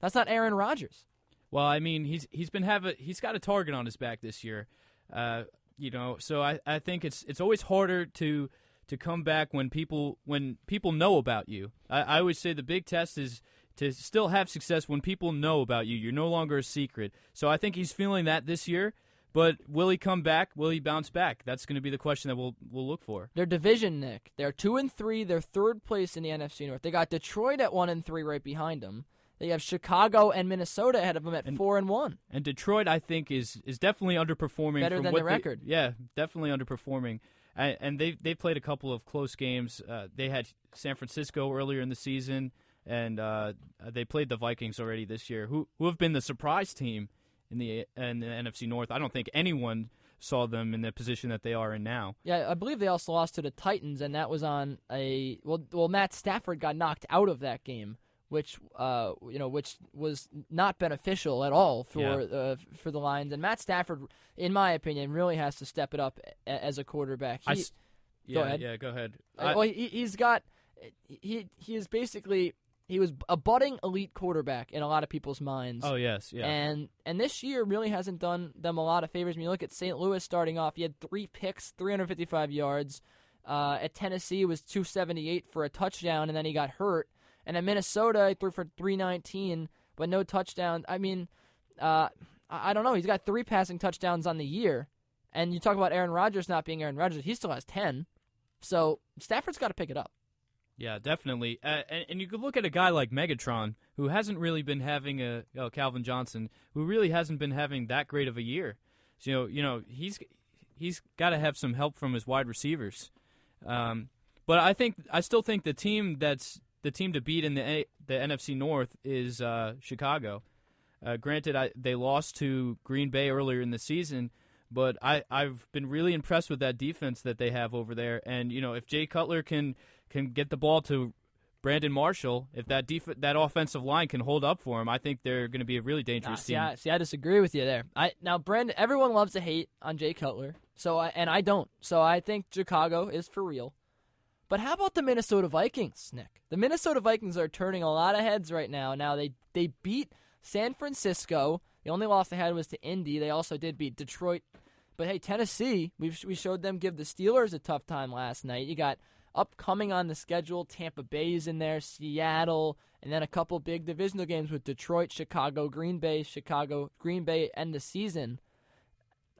That's not Aaron Rodgers. Well, I mean, he's he's been having he's got a target on his back this year. Uh, you know, so I, I think it's it's always harder to to come back when people when people know about you. I, I always say the big test is to still have success when people know about you. You're no longer a secret. So I think he's feeling that this year. But will he come back? Will he bounce back? That's going to be the question that we'll we'll look for. Their division, Nick. They're two and three. They're third place in the NFC North. They got Detroit at one and three right behind them. They have Chicago and Minnesota ahead of them at And- four and one. And Detroit, I think, is is definitely underperforming. Better from than the they- record. yeah, definitely underperforming. And, and they they played a couple of close games. Uh, they had San Francisco earlier in the season, and uh, they played the Vikings already this year, who who have been the surprise team in the in the NFC North. I don't think anyone saw them in the position that they are in now. Yeah, I believe they also lost to the Titans, and that was on a well. Well, Matt Stafford got knocked out of that game, which uh, you know, which was not beneficial at all for Yeah. uh, for the Lions. And Matt Stafford, in my opinion, really has to step it up a- as a quarterback. He, s- Go yeah, ahead. yeah, go ahead. Uh, I- well, he, he's got he he is basically he was a budding elite quarterback in a lot of people's minds. oh yes, yeah. And and this year really hasn't done them a lot of favors. When you look at St. Louis starting off, he had three picks, 355 yards. Uh, at Tennessee, it was 278 for a touchdown, and then he got hurt. And at Minnesota, he threw for 319, but no touchdown. I mean, uh, I, don't know. He's got three passing touchdowns on the year. And you talk about Aaron Rodgers not being Aaron Rodgers, he still has 10. So Stafford's got to pick it up. Yeah, definitely. Uh, and, and you could look at a guy like Megatron, who hasn't really been having a oh, Calvin Johnson, who really hasn't been having that great of a year. So, you know, you know he's he's got to have some help from his wide receivers. Um, but I think I still think the team that's the team to beat in the A- the NFC North is uh, Chicago. Uh, granted, I, they lost to Green Bay earlier in the season, but I, I've been really impressed with that defense that they have over there. And you know, if Jay Cutler can can get the ball to Brandon Marshall, if that def- that offensive line can hold up for him, I think they're going to be a really Nah, dangerous see, team. I, see, I disagree with you there. I now, Brandon. Everyone loves to hate on Jay Cutler, so I, and I don't. So I think Chicago is for real. But how about the Minnesota Vikings, Nick? The Minnesota Vikings are turning a lot of heads right now. Now they they beat San Francisco. The only loss they had was to Indy. They also did beat Detroit. But hey, Tennessee, we we showed them give the Steelers a tough time last night. You got upcoming on the schedule, Tampa Bay's in there, Seattle, and then a couple big divisional games with Detroit, Chicago, Green Bay, Chicago, Green Bay end the season.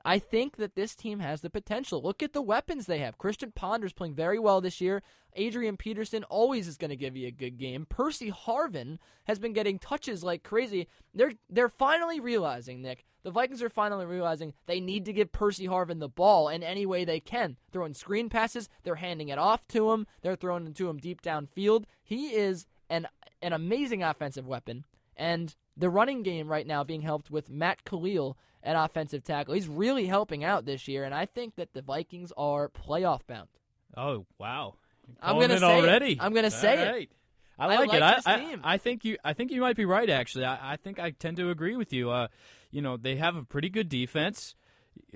I think that this team has the potential. Look at the weapons they have. Christian Ponder's playing very well this year. Adrian Peterson always is going to give you a good game. Percy Harvin has been getting touches like crazy. They're they're finally realizing, Nick. The Vikings are finally realizing they need to give Percy Harvin the ball in any way they can. Throwing screen passes, they're handing it off to him, they're throwing it to him deep downfield. He is an an amazing offensive weapon. And the running game right now being helped with Matt Kalil at offensive tackle. He's really helping out this year, and I think that the Vikings are playoff bound. Oh wow! I'm gonna say it. I'm gonna say All it. right. I I like, like it. this I, team. I I think you I think you might be right actually. I, I think I tend to agree with you. Uh, you know they have a pretty good defense.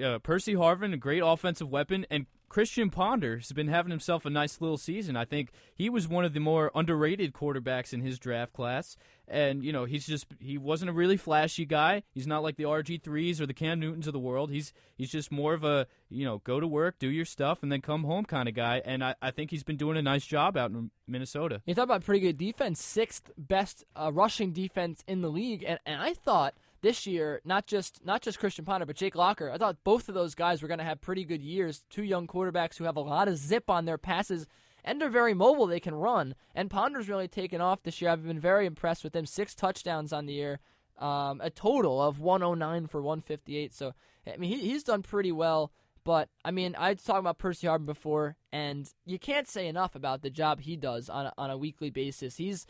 Uh, Percy Harvin, a great offensive weapon, and Christian Ponder has been having himself a nice little season. I think he was one of the more underrated quarterbacks in his draft class. And you know he's just he wasn't a really flashy guy. He's not like the RG threes or the Cam Newtons of the world. He's he's just more of a you know go to work, do your stuff, and then come home kind of guy. And I, I think he's been doing a nice job out in Minnesota. You talk about pretty good defense, sixth best uh, rushing defense in the league, and, and I thought this year, not just not just Christian Ponder, but Jake Locker, I thought both of those guys were going to have pretty good years. Two young quarterbacks who have a lot of zip on their passes and they're very mobile. They can run, and Ponder's really taken off this year. I've been very impressed with him. Six touchdowns on the year, um, a total of 109 for 158. So I mean, he, he's done pretty well. But I mean, I talking about Percy Harvin before, and you can't say enough about the job he does on a, on a weekly basis. He's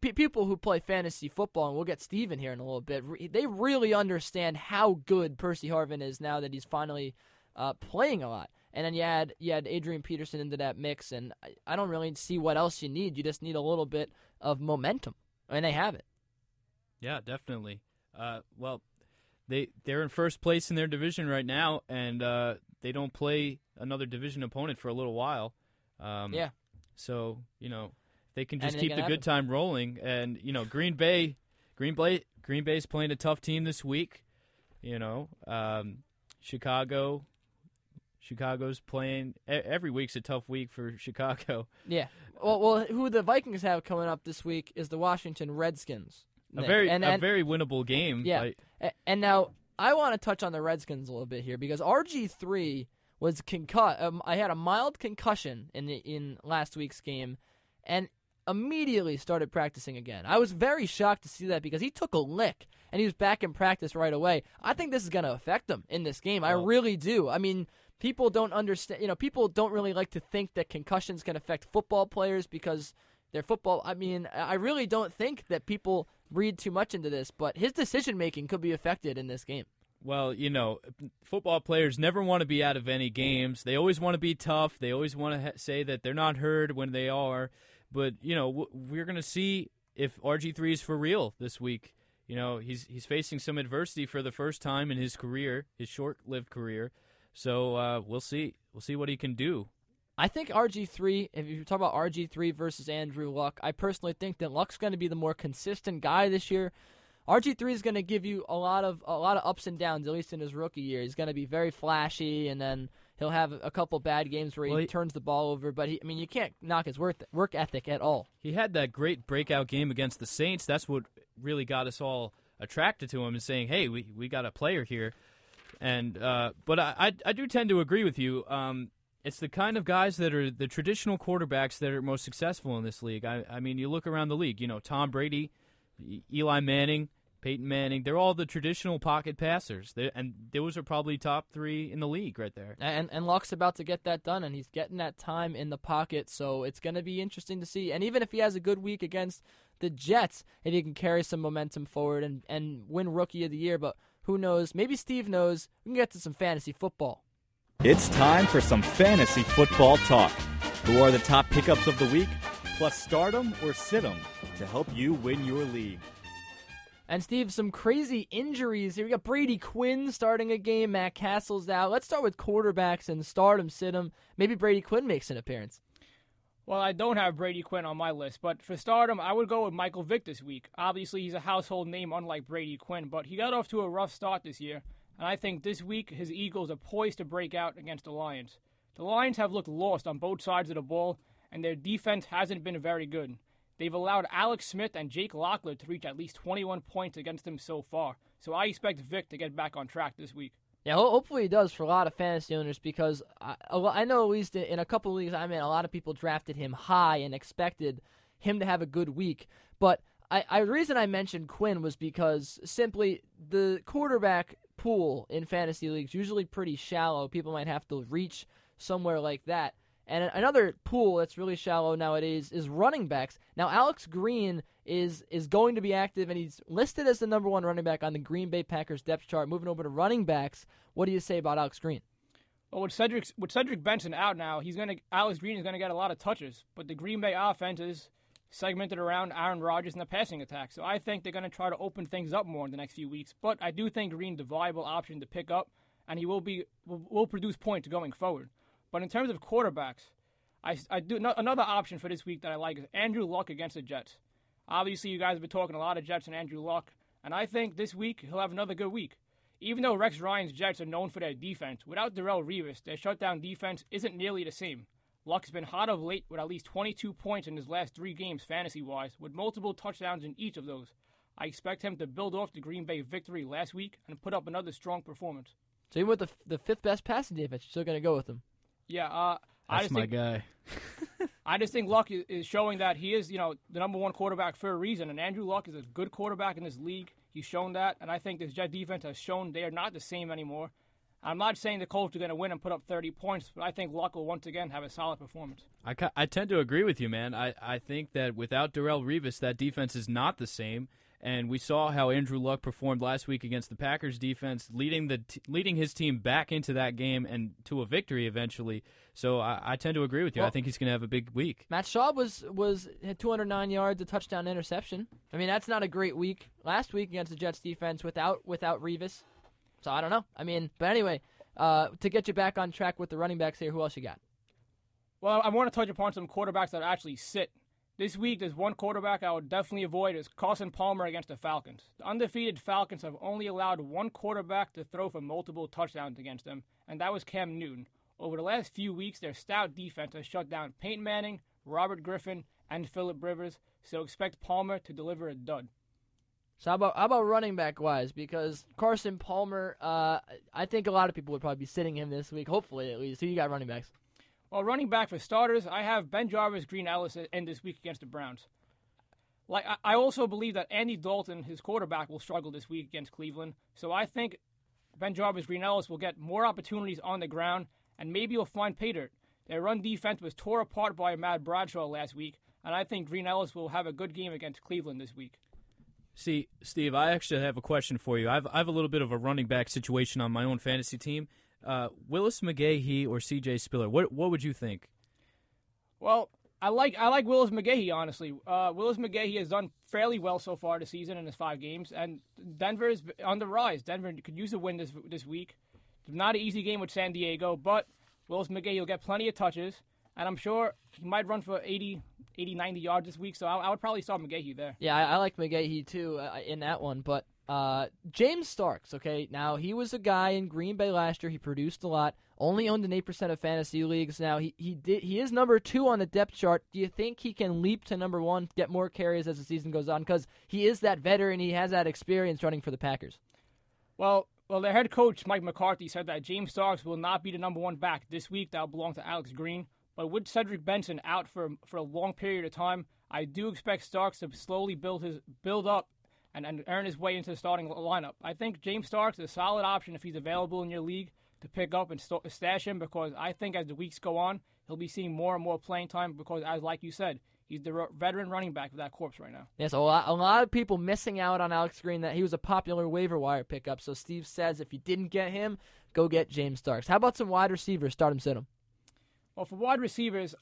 p- people who play fantasy football, and we'll get Steven here in a little bit. Re- they really understand how good Percy Harvin is now that he's finally uh, playing a lot. And then you add you add Adrian Peterson into that mix, and I, I don't really see what else you need. You just need a little bit of momentum, and they have it. Yeah, definitely. Uh, well, they they're in first place in their division right now, and uh, they don't play another division opponent for a little while. Um, Yeah. So you know they can just Anything keep can the good time rolling, and you know Green Bay, Green Bay, Green Bay's playing a tough team this week. You know, um, Chicago. Chicago's playing every week's a tough week for Chicago. Yeah. Well, well, who the Vikings have coming up this week is the Washington Redskins. A very and, a very winnable game. Yeah. like- And now I want to touch on the Redskins a little bit here because RG three was concussed. Um, I had a mild concussion in the, in last week's game, and immediately started practicing again. I was very shocked to see that because he took a lick and he was back in practice right away. I think this is going to affect him in this game. I really do. I mean. People don't understand, you know, people don't really like to think that concussions can affect football players because they're football. I mean, I really don't think that people read too much into this, but his decision making could be affected in this game. Well, you know, football players never want to be out of any games. They always want to be tough. They always want to ha- say that they're not heard when they are. But you know, we're going to see if RG3 is for real this week. You know, he's he's facing some adversity for the first time in his career, his short-lived career. So uh, we'll see. We'll see what he can do. I think RG3, if you talk about RG3 versus Andrew Luck, I personally think that Luck's going to be the more consistent guy this year. RG3 is going to give you a lot of a lot of ups and downs, at least in his rookie year. He's going to be very flashy, and then he'll have a couple bad games where he, Well, he- turns the ball over. But he, I mean, you can't knock his work work ethic at all. He had that great breakout game against the Saints. That's what really got us all attracted to him and saying, "Hey, we we got a player here." And uh, but I, I I do tend to agree with you. Um, it's the kind of guys that are the traditional quarterbacks that are most successful in this league. I I mean, you look around the league. You know, Tom Brady, Eli Manning, Peyton Manning. They're all the traditional pocket passers. they and those are probably top three in the league right there. And and Luck's about to get that done, and he's getting that time in the pocket. So it's going to be interesting to see. And even if he has a good week against the Jets, if he can carry some momentum forward and and win Rookie of the Year, but who knows? Maybe Steve knows. We can get to some fantasy football. It's time for some fantasy football talk. Who are the top pickups of the week? Plus, start 'em or sit 'em to help you win your league. And Steve, some crazy injuries here. We got Brady Quinn starting a game. Matt Cassel's out. Let's start with quarterbacks and start him, sit him. Maybe Brady Quinn makes an appearance. Well, I don't have Brady Quinn on my list, but for stardom, I would go with Michael Vick this week. Obviously, he's a household name, unlike Brady Quinn, but he got off to a rough start this year, and I think this week his Eagles are poised to break out against the Lions. The Lions have looked lost on both sides of the ball, and their defense hasn't been very good. They've allowed Alex Smith and Jake Locker to reach at least 21 points against them so far, so I expect Vick to get back on track this week. Yeah, hopefully he does for a lot of fantasy owners because I, I know at least in a couple of leagues I'm in, a lot of people drafted him high and expected him to have a good week. But I, reason I mentioned Quinn was because simply the quarterback pool in fantasy leagues usually pretty shallow. People might have to reach somewhere like that. And another pool that's really shallow nowadays is running backs. Now Alex Green is is going to be active and he's listed as the number one running back on the Green Bay Packers depth chart. Moving over to running backs, what do you say about Alex Green? Well, with Cedric with Cedric Benson out now, he's gonna Alex Green is gonna get a lot of touches, but the Green Bay offense is segmented around Aaron Rodgers and the passing attack. So I think they're gonna try to open things up more in the next few weeks. But I do think Green's a viable option to pick up, and he will be will, will produce points going forward. But in terms of quarterbacks, I, I do no, another option for this week that I like is Andrew Luck against the Jets. Obviously, you guys have been talking a lot of Jets and Andrew Luck, and I think this week he'll have another good week. Even though Rex Ryan's Jets are known for their defense, without Darrelle Revis, their shutdown defense isn't nearly the same. Luck has been hot of late with at least 22 points in his last three games fantasy wise, with multiple touchdowns in each of those. I expect him to build off the Green Bay victory last week and put up another strong performance. So even with the the fifth best passing defense, you're still going to go with him? Yeah, uh, That's I just my think, guy. I just think Luck is, is showing that he is, you know, the number one quarterback for a reason. And Andrew Luck is a good quarterback in this league. He's shown that, and I think this Jet defense has shown they are not the same anymore. I'm not saying the Colts are going to win and put up 30 points, but I think Luck will once again have a solid performance. I, I tend to agree with you, man. I, I think that without Darrelle Revis, that defense is not the same. And we saw how Andrew Luck performed last week against the Packers defense, leading the t- leading his team back into that game and to a victory eventually. So I, I tend to agree with you. Well- I think he's going to have a big week. Matt Schaub was was had 209 yards, a touchdown, interception. I mean, that's not a great week. Last week against the Jets defense without without Revis. So I don't know. I mean, but anyway, uh, to get you back on track with the running backs here, who else you got? Well, I want to touch upon some quarterbacks that actually sit. This week, there's one quarterback I would definitely avoid is Carson Palmer against the Falcons. The undefeated Falcons have only allowed one quarterback to throw for multiple touchdowns against them, and that was Cam Newton. Over the last few weeks, their stout defense has shut down Peyton Manning, Robert Griffin, and Philip Rivers, so expect Palmer to deliver a dud. So how about how about running back wise? Because Carson Palmer, uh, I think a lot of people would probably be sitting him this week. Hopefully, at least. Who you got running backs? Well, running back for starters, I have BenJarvus, Green Ellis in this week against the Browns. Like I- also believe that Andy Dalton, his quarterback, will struggle this week against Cleveland. So I think BenJarvus, Green Ellis will get more opportunities on the ground, and maybe you'll find pay dirt. Their run defense was tore apart by Ahmad Bradshaw last week, and I think Green Ellis will have a good game against Cleveland this week. See, Steve, I actually have a question for you. I've, I have a little bit of a running back situation on my own fantasy team. Uh, Willis McGahee or C.J. Spiller? What what would you think? Well, I like I like Willis McGahee honestly. Uh, Willis McGahee has done fairly well so far this season in his five games, and Denver is on the rise. Denver could use a win this this week. Not an easy game with San Diego, but Willis McGahee will get plenty of touches, and I'm sure he might run for 80, 80 90 yards this week. So I, I would probably start McGahee there. Yeah, I, I like McGahee too uh, in that one, but uh, James Starks. Okay, now he was a guy in Green Bay last year. He produced a lot. Only owned an eight percent of fantasy leagues. Now he he did he is number two on the depth chart. Do you think he can leap to number one, get more carries as the season goes on? Because he is that veteran. He has that experience running for the Packers. Well, well, their head coach Mike McCarthy said that James Starks will not be the number one back this week. That'll belong to Alex Green. But with Cedric Benson out for for a long period of time, I do expect Starks to slowly build his build up and, and earn his way into the starting lineup. I think James Starks is a solid option if he's available in your league to pick up and st- stash him because I think as the weeks go on, he'll be seeing more and more playing time because, as like you said, he's the ro- veteran running back of that corps right now. Yes, a lot, a lot of people missing out on Alex Green. That he was a popular waiver wire pickup. So Steve says if you didn't get him, go get James Starks. How about some wide receivers? Start him, sit him. Well, for wide receivers,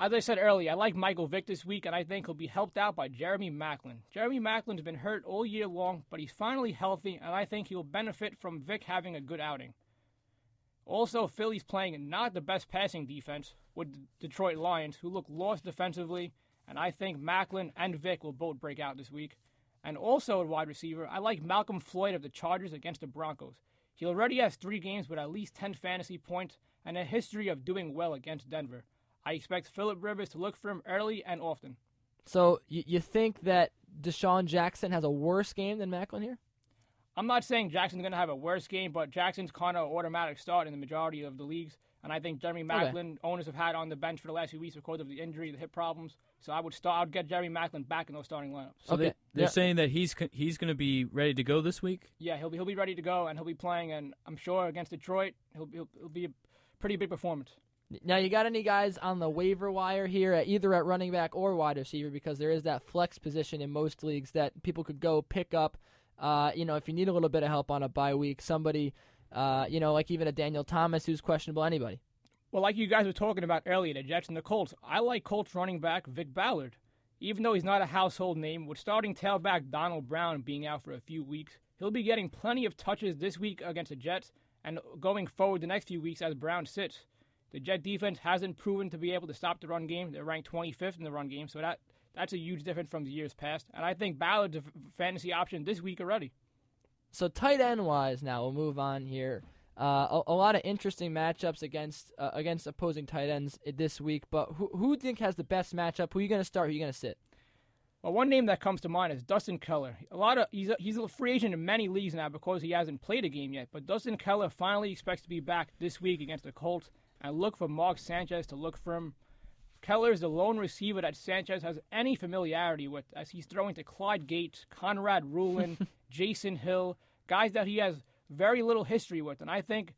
as I said earlier, I like Michael Vick this week, and I think he'll be helped out by Jeremy Maclin. Jeremy Maclin's been hurt all year long, but he's finally healthy, and I think he'll benefit from Vick having a good outing. Also, Philly's playing not the best passing defense with the Detroit Lions, who look lost defensively, and I think Maclin and Vick will both break out this week. And also at wide receiver, I like Malcolm Floyd of the Chargers against the Broncos. He already has three games with at least 10 fantasy points and a history of doing well against Denver. I expect Philip Rivers to look for him early and often. So you, you think that DeSean Jackson has a worse game than Maclin here? I'm not saying Jackson's going to have a worse game, but Jackson's kind of automatic start in the majority of the leagues. And I think Jeremy Maclin, okay. owners have had on the bench for the last few weeks because of the injury, the hip problems. So I would start. I would get Jeremy Maclin back in those starting lineups. So okay. they, are yeah. saying that he's he's going to be ready to go this week. Yeah, he'll be he'll be ready to go, and he'll be playing. And I'm sure against Detroit, he'll he'll, he'll be a pretty big performance. Now, you got any guys on the waiver wire here, at either at running back or wide receiver, because there is that flex position in most leagues that people could go pick up. Uh, you know, if you need a little bit of help on a bye week, somebody, uh, you know, like even a Daniel Thomas who's questionable, anybody. Well, like you guys were talking about earlier, the Jets and the Colts, I like Colts running back Vick Ballard. Even though he's not a household name, with starting tailback Donald Brown being out for a few weeks, he'll be getting plenty of touches this week against the Jets and going forward the next few weeks as Brown sits. The Jet defense hasn't proven to be able to stop the run game. They're ranked 25th in the run game, so that that's a huge difference from the years past. And I think Ballard's a fantasy option this week already. So tight end wise, now we'll move on here. Uh, a, a, lot of interesting matchups against uh, against opposing tight ends this week. But who who do you think has the best matchup? Who are you going to start? Who are you going to sit? Well, one name that comes to mind is Dustin Keller. A lot of he's a, he's a free agent in many leagues now because he hasn't played a game yet. But Dustin Keller finally expects to be back this week against the Colts. I look for Mark Sanchez to look for him. Keller is the lone receiver that Sanchez has any familiarity with, as he's throwing to Clyde Gates, Conrad Rulin, Jason Hill, guys that he has very little history with. And I think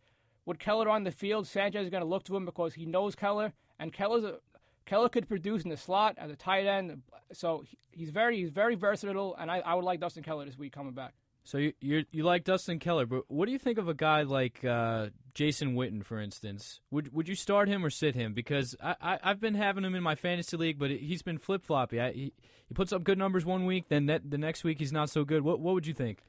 with Keller on the field, Sanchez is going to look to him because he knows Keller, and Keller's a, Keller could produce in the slot as a tight end. So he's very he's very versatile, and I, I would like Dustin Keller this week coming back. So you you you like Dustin Keller, but what do you think of a guy like uh, Jason Witten, for instance? Would would you start him or sit him? Because I, I have been having him in my fantasy league, but he's been flip floppy. He he puts up good numbers one week, then the next week he's not so good. What what would you think?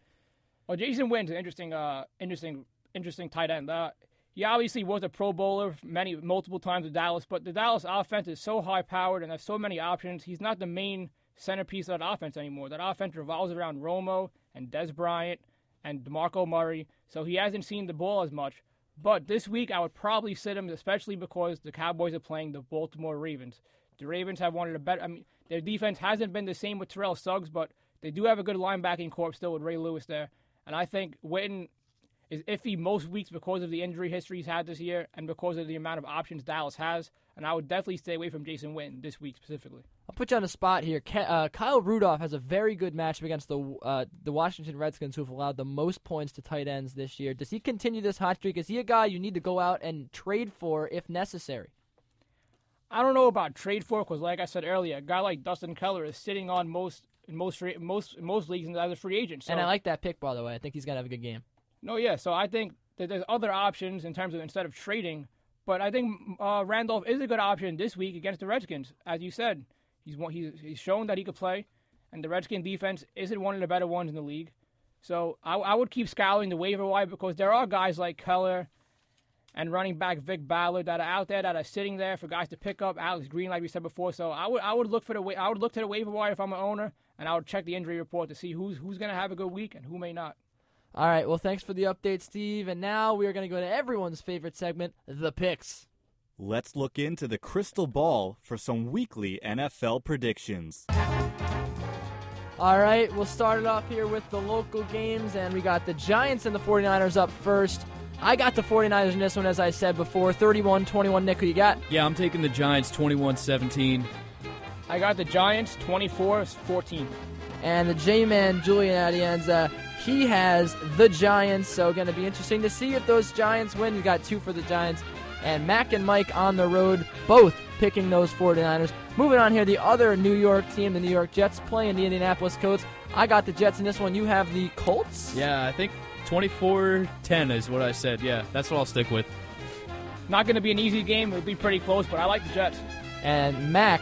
Well, Jason Witten's an interesting uh interesting interesting tight end. Uh, he obviously was a Pro Bowler many multiple times with Dallas, but the Dallas offense is so high powered and has so many options. He's not the main centerpiece of that offense anymore. That offense revolves around Romo and Dez Bryant and DeMarco Murray, so he hasn't seen the ball as much. But this week, I would probably sit him, especially because the Cowboys are playing the Baltimore Ravens. The Ravens have of the better. I mean, their defense hasn't been the same with Terrell Suggs, but they do have a good linebacking corps still with Ray Lewis there. And I think Witten is iffy most weeks because of the injury history he's had this year and because of the amount of options Dallas has. And I would definitely stay away from Jason Witten this week specifically. I'll put you on the spot here. Uh, Kyle Rudolph has a very good matchup against the uh, the Washington Redskins, who've allowed the most points to tight ends this year. Does he continue this hot streak? Is he a guy you need to go out and trade for if necessary? I don't know about trade for because, like I said earlier, a guy like Dustin Keller is sitting on most in most most most leagues as a free agent. So. And I like that pick, by the way. I think he's gonna have a good game. No, yeah. So I think that there's other options in terms of instead of trading. But I think uh, Randolph is a good option this week against the Redskins, as you said. He's he's shown that he could play, and the Redskin defense isn't one of the better ones in the league. So I, I would keep scouting the waiver wire because there are guys like Keller and running back Vick Ballard that are out there that are sitting there for guys to pick up. Alex Green, like we said before. So I would I would look for the I would look to the waiver wire if I'm an owner, and I would check the injury report to see who's who's going to have a good week and who may not. All right. Well, thanks for the update, Steve. And now we are going to go to everyone's favorite segment, the picks. Let's look into the crystal ball for some weekly NFL predictions. All right, we'll start it off here with the local games, and we got the Giants and the 49ers up first. I got the 49ers in this one, as I said before 31 21. Nick, who you got? Yeah, I'm taking the Giants 21 17. I got the Giants 24 14. And the J Man, Julian Adienza, he has the Giants, so going to be interesting to see if those Giants win. You got two for the Giants. And Mac and Mike on the road, both picking those 49ers. Moving on here, the other New York team, the New York Jets, playing the Indianapolis Colts. I got the Jets in this one. You have the Colts? Yeah, I think 24 10 is what I said. Yeah, that's what I'll stick with. Not going to be an easy game. It'll be pretty close, but I like the Jets. And Mac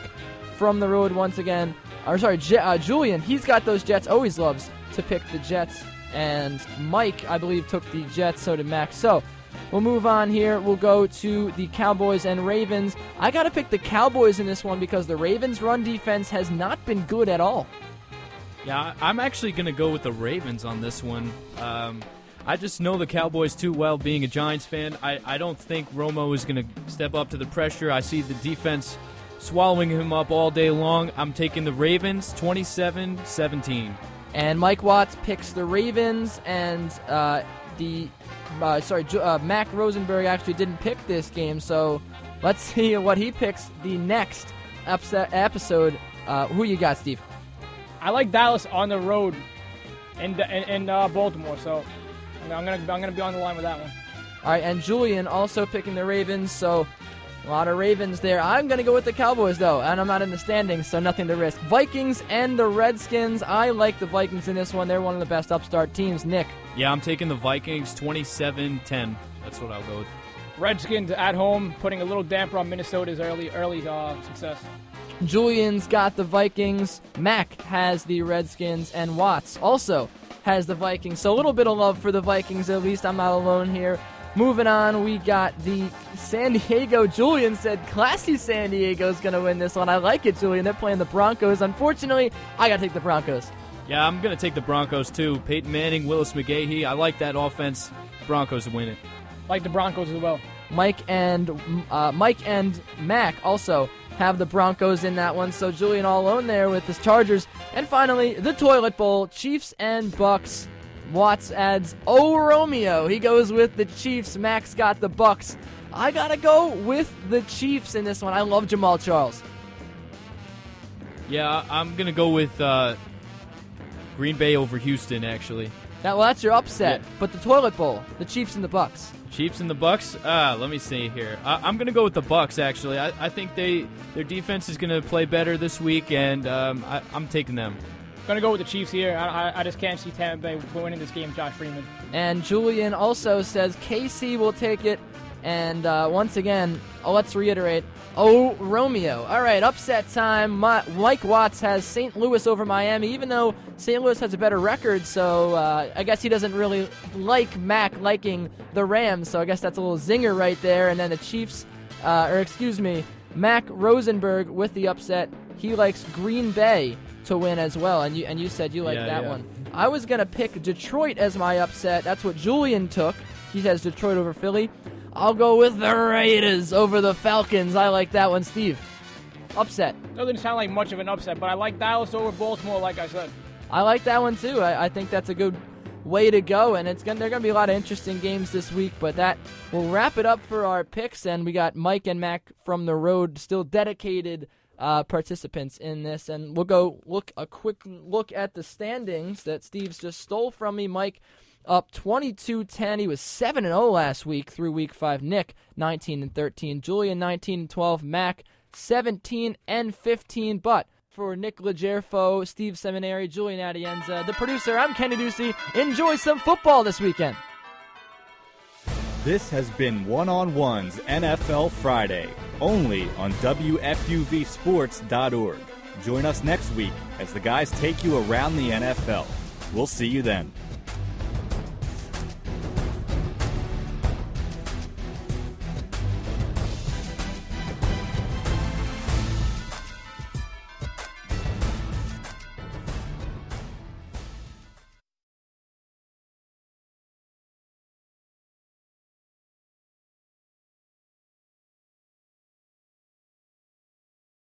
from the road once again. Or sorry, J- uh, Julian, he's got those Jets. Always loves to pick the Jets. And Mike, I believe, took the Jets. So did Max. So We'll move on here. We'll go to the Cowboys and Ravens. I got to pick the Cowboys in this one because the Ravens' run defense has not been good at all. Yeah, I'm actually going to go with the Ravens on this one. Um, I just know the Cowboys too well, being a Giants fan. I, I don't think Romo is going to step up to the pressure. I see the defense swallowing him up all day long. I'm taking the Ravens 27 17. And Mike Watts picks the Ravens, and uh, the uh, sorry, uh, Mac Rosenberg actually didn't pick this game. So let's see what he picks the next episode. Uh, who you got, Steve? I like Dallas on the road in in, in uh, Baltimore, so I'm gonna I'm gonna be on the line with that one. All right, and Julian also picking the Ravens, so a lot of Ravens there. I'm going to go with the Cowboys, though, and I'm not in the standings, so nothing to risk. Vikings and the Redskins. I like the Vikings in this one. They're one of the best upstart teams. Nick. Yeah, I'm taking the Vikings 27 10. That's what I'll go with. Redskins at home, putting a little damper on Minnesota's early early uh, success. Julian's got the Vikings. Mac has the Redskins, and Watts also has the Vikings. So a little bit of love for the Vikings, at least. I'm not alone here. Moving on, we got the San Diego. Julian said classy San Diego is going to win this one. I like it, Julian. They're playing the Broncos. Unfortunately, I got to take the Broncos. Yeah, I'm going to take the Broncos too. Peyton Manning, Willis McGahee. I like that offense. Broncos win it. Like the Broncos as well. Mike and uh, Mike and Mac also have the Broncos in that one. So Julian all alone there with his Chargers. And finally, the Toilet Bowl, Chiefs and Bucks. Watts adds Oh Romeo. He goes with the Chiefs. Max got the Bucks. I gotta go with the Chiefs in this one. I love Jamaal Charles. Yeah, I'm gonna go with uh, Green Bay over Houston. Actually. Now, well, that's your upset. Yeah. But the toilet bowl, the Chiefs and the Bucks. Chiefs and the Bucks. Uh, let me see here. I, am gonna go with the Bucks. Actually, I, I think they their defense is gonna play better this week, and um, I, I'm taking them. To go with the Chiefs here. I, I, just can't see Tampa Bay winning this game, Josh Freeman. And Julian also says KC will take it. And uh, once again, oh, let's reiterate. Oh, Romeo. All right, upset time. Mike Watts has St. Louis over Miami, even though St. Louis has a better record. So uh, I guess he doesn't really like Mac liking the Rams. So I guess that's a little zinger right there. And then the Chiefs, uh, or excuse me, Mac Rosenberg with the upset. He likes Green Bay to win as well. And you and you said you like yeah, that yeah. one. I was gonna pick Detroit as my upset. That's what Julian took. He says Detroit over Philly. I'll go with the Raiders over the Falcons. I like that one, Steve. Upset. Doesn't sound like much of an upset, but I like Dallas over Baltimore, like I said. I like that one too. I, I think that's a good way to go, and it's gonna there are gonna be a lot of interesting games this week. But that will wrap it up for our picks, and we got Mike and Mac from the road still dedicated uh, participants in this. And we'll go look a quick look at the standings that Steve's just stole from me. Mike up 22-10. He was 7 and 0 last week through week 5. Nick 19 and 13. Julian 19 and 12. Mac 17 and 15. But for Nick Legerfo, Steve Seminary, Julian Adienza, the producer, I'm Kenny Ducey. Enjoy some football this weekend. This has been One on One's NFL Friday, only on WFUVSports.org. Join us next week as the guys take you around the NFL. We'll see you then.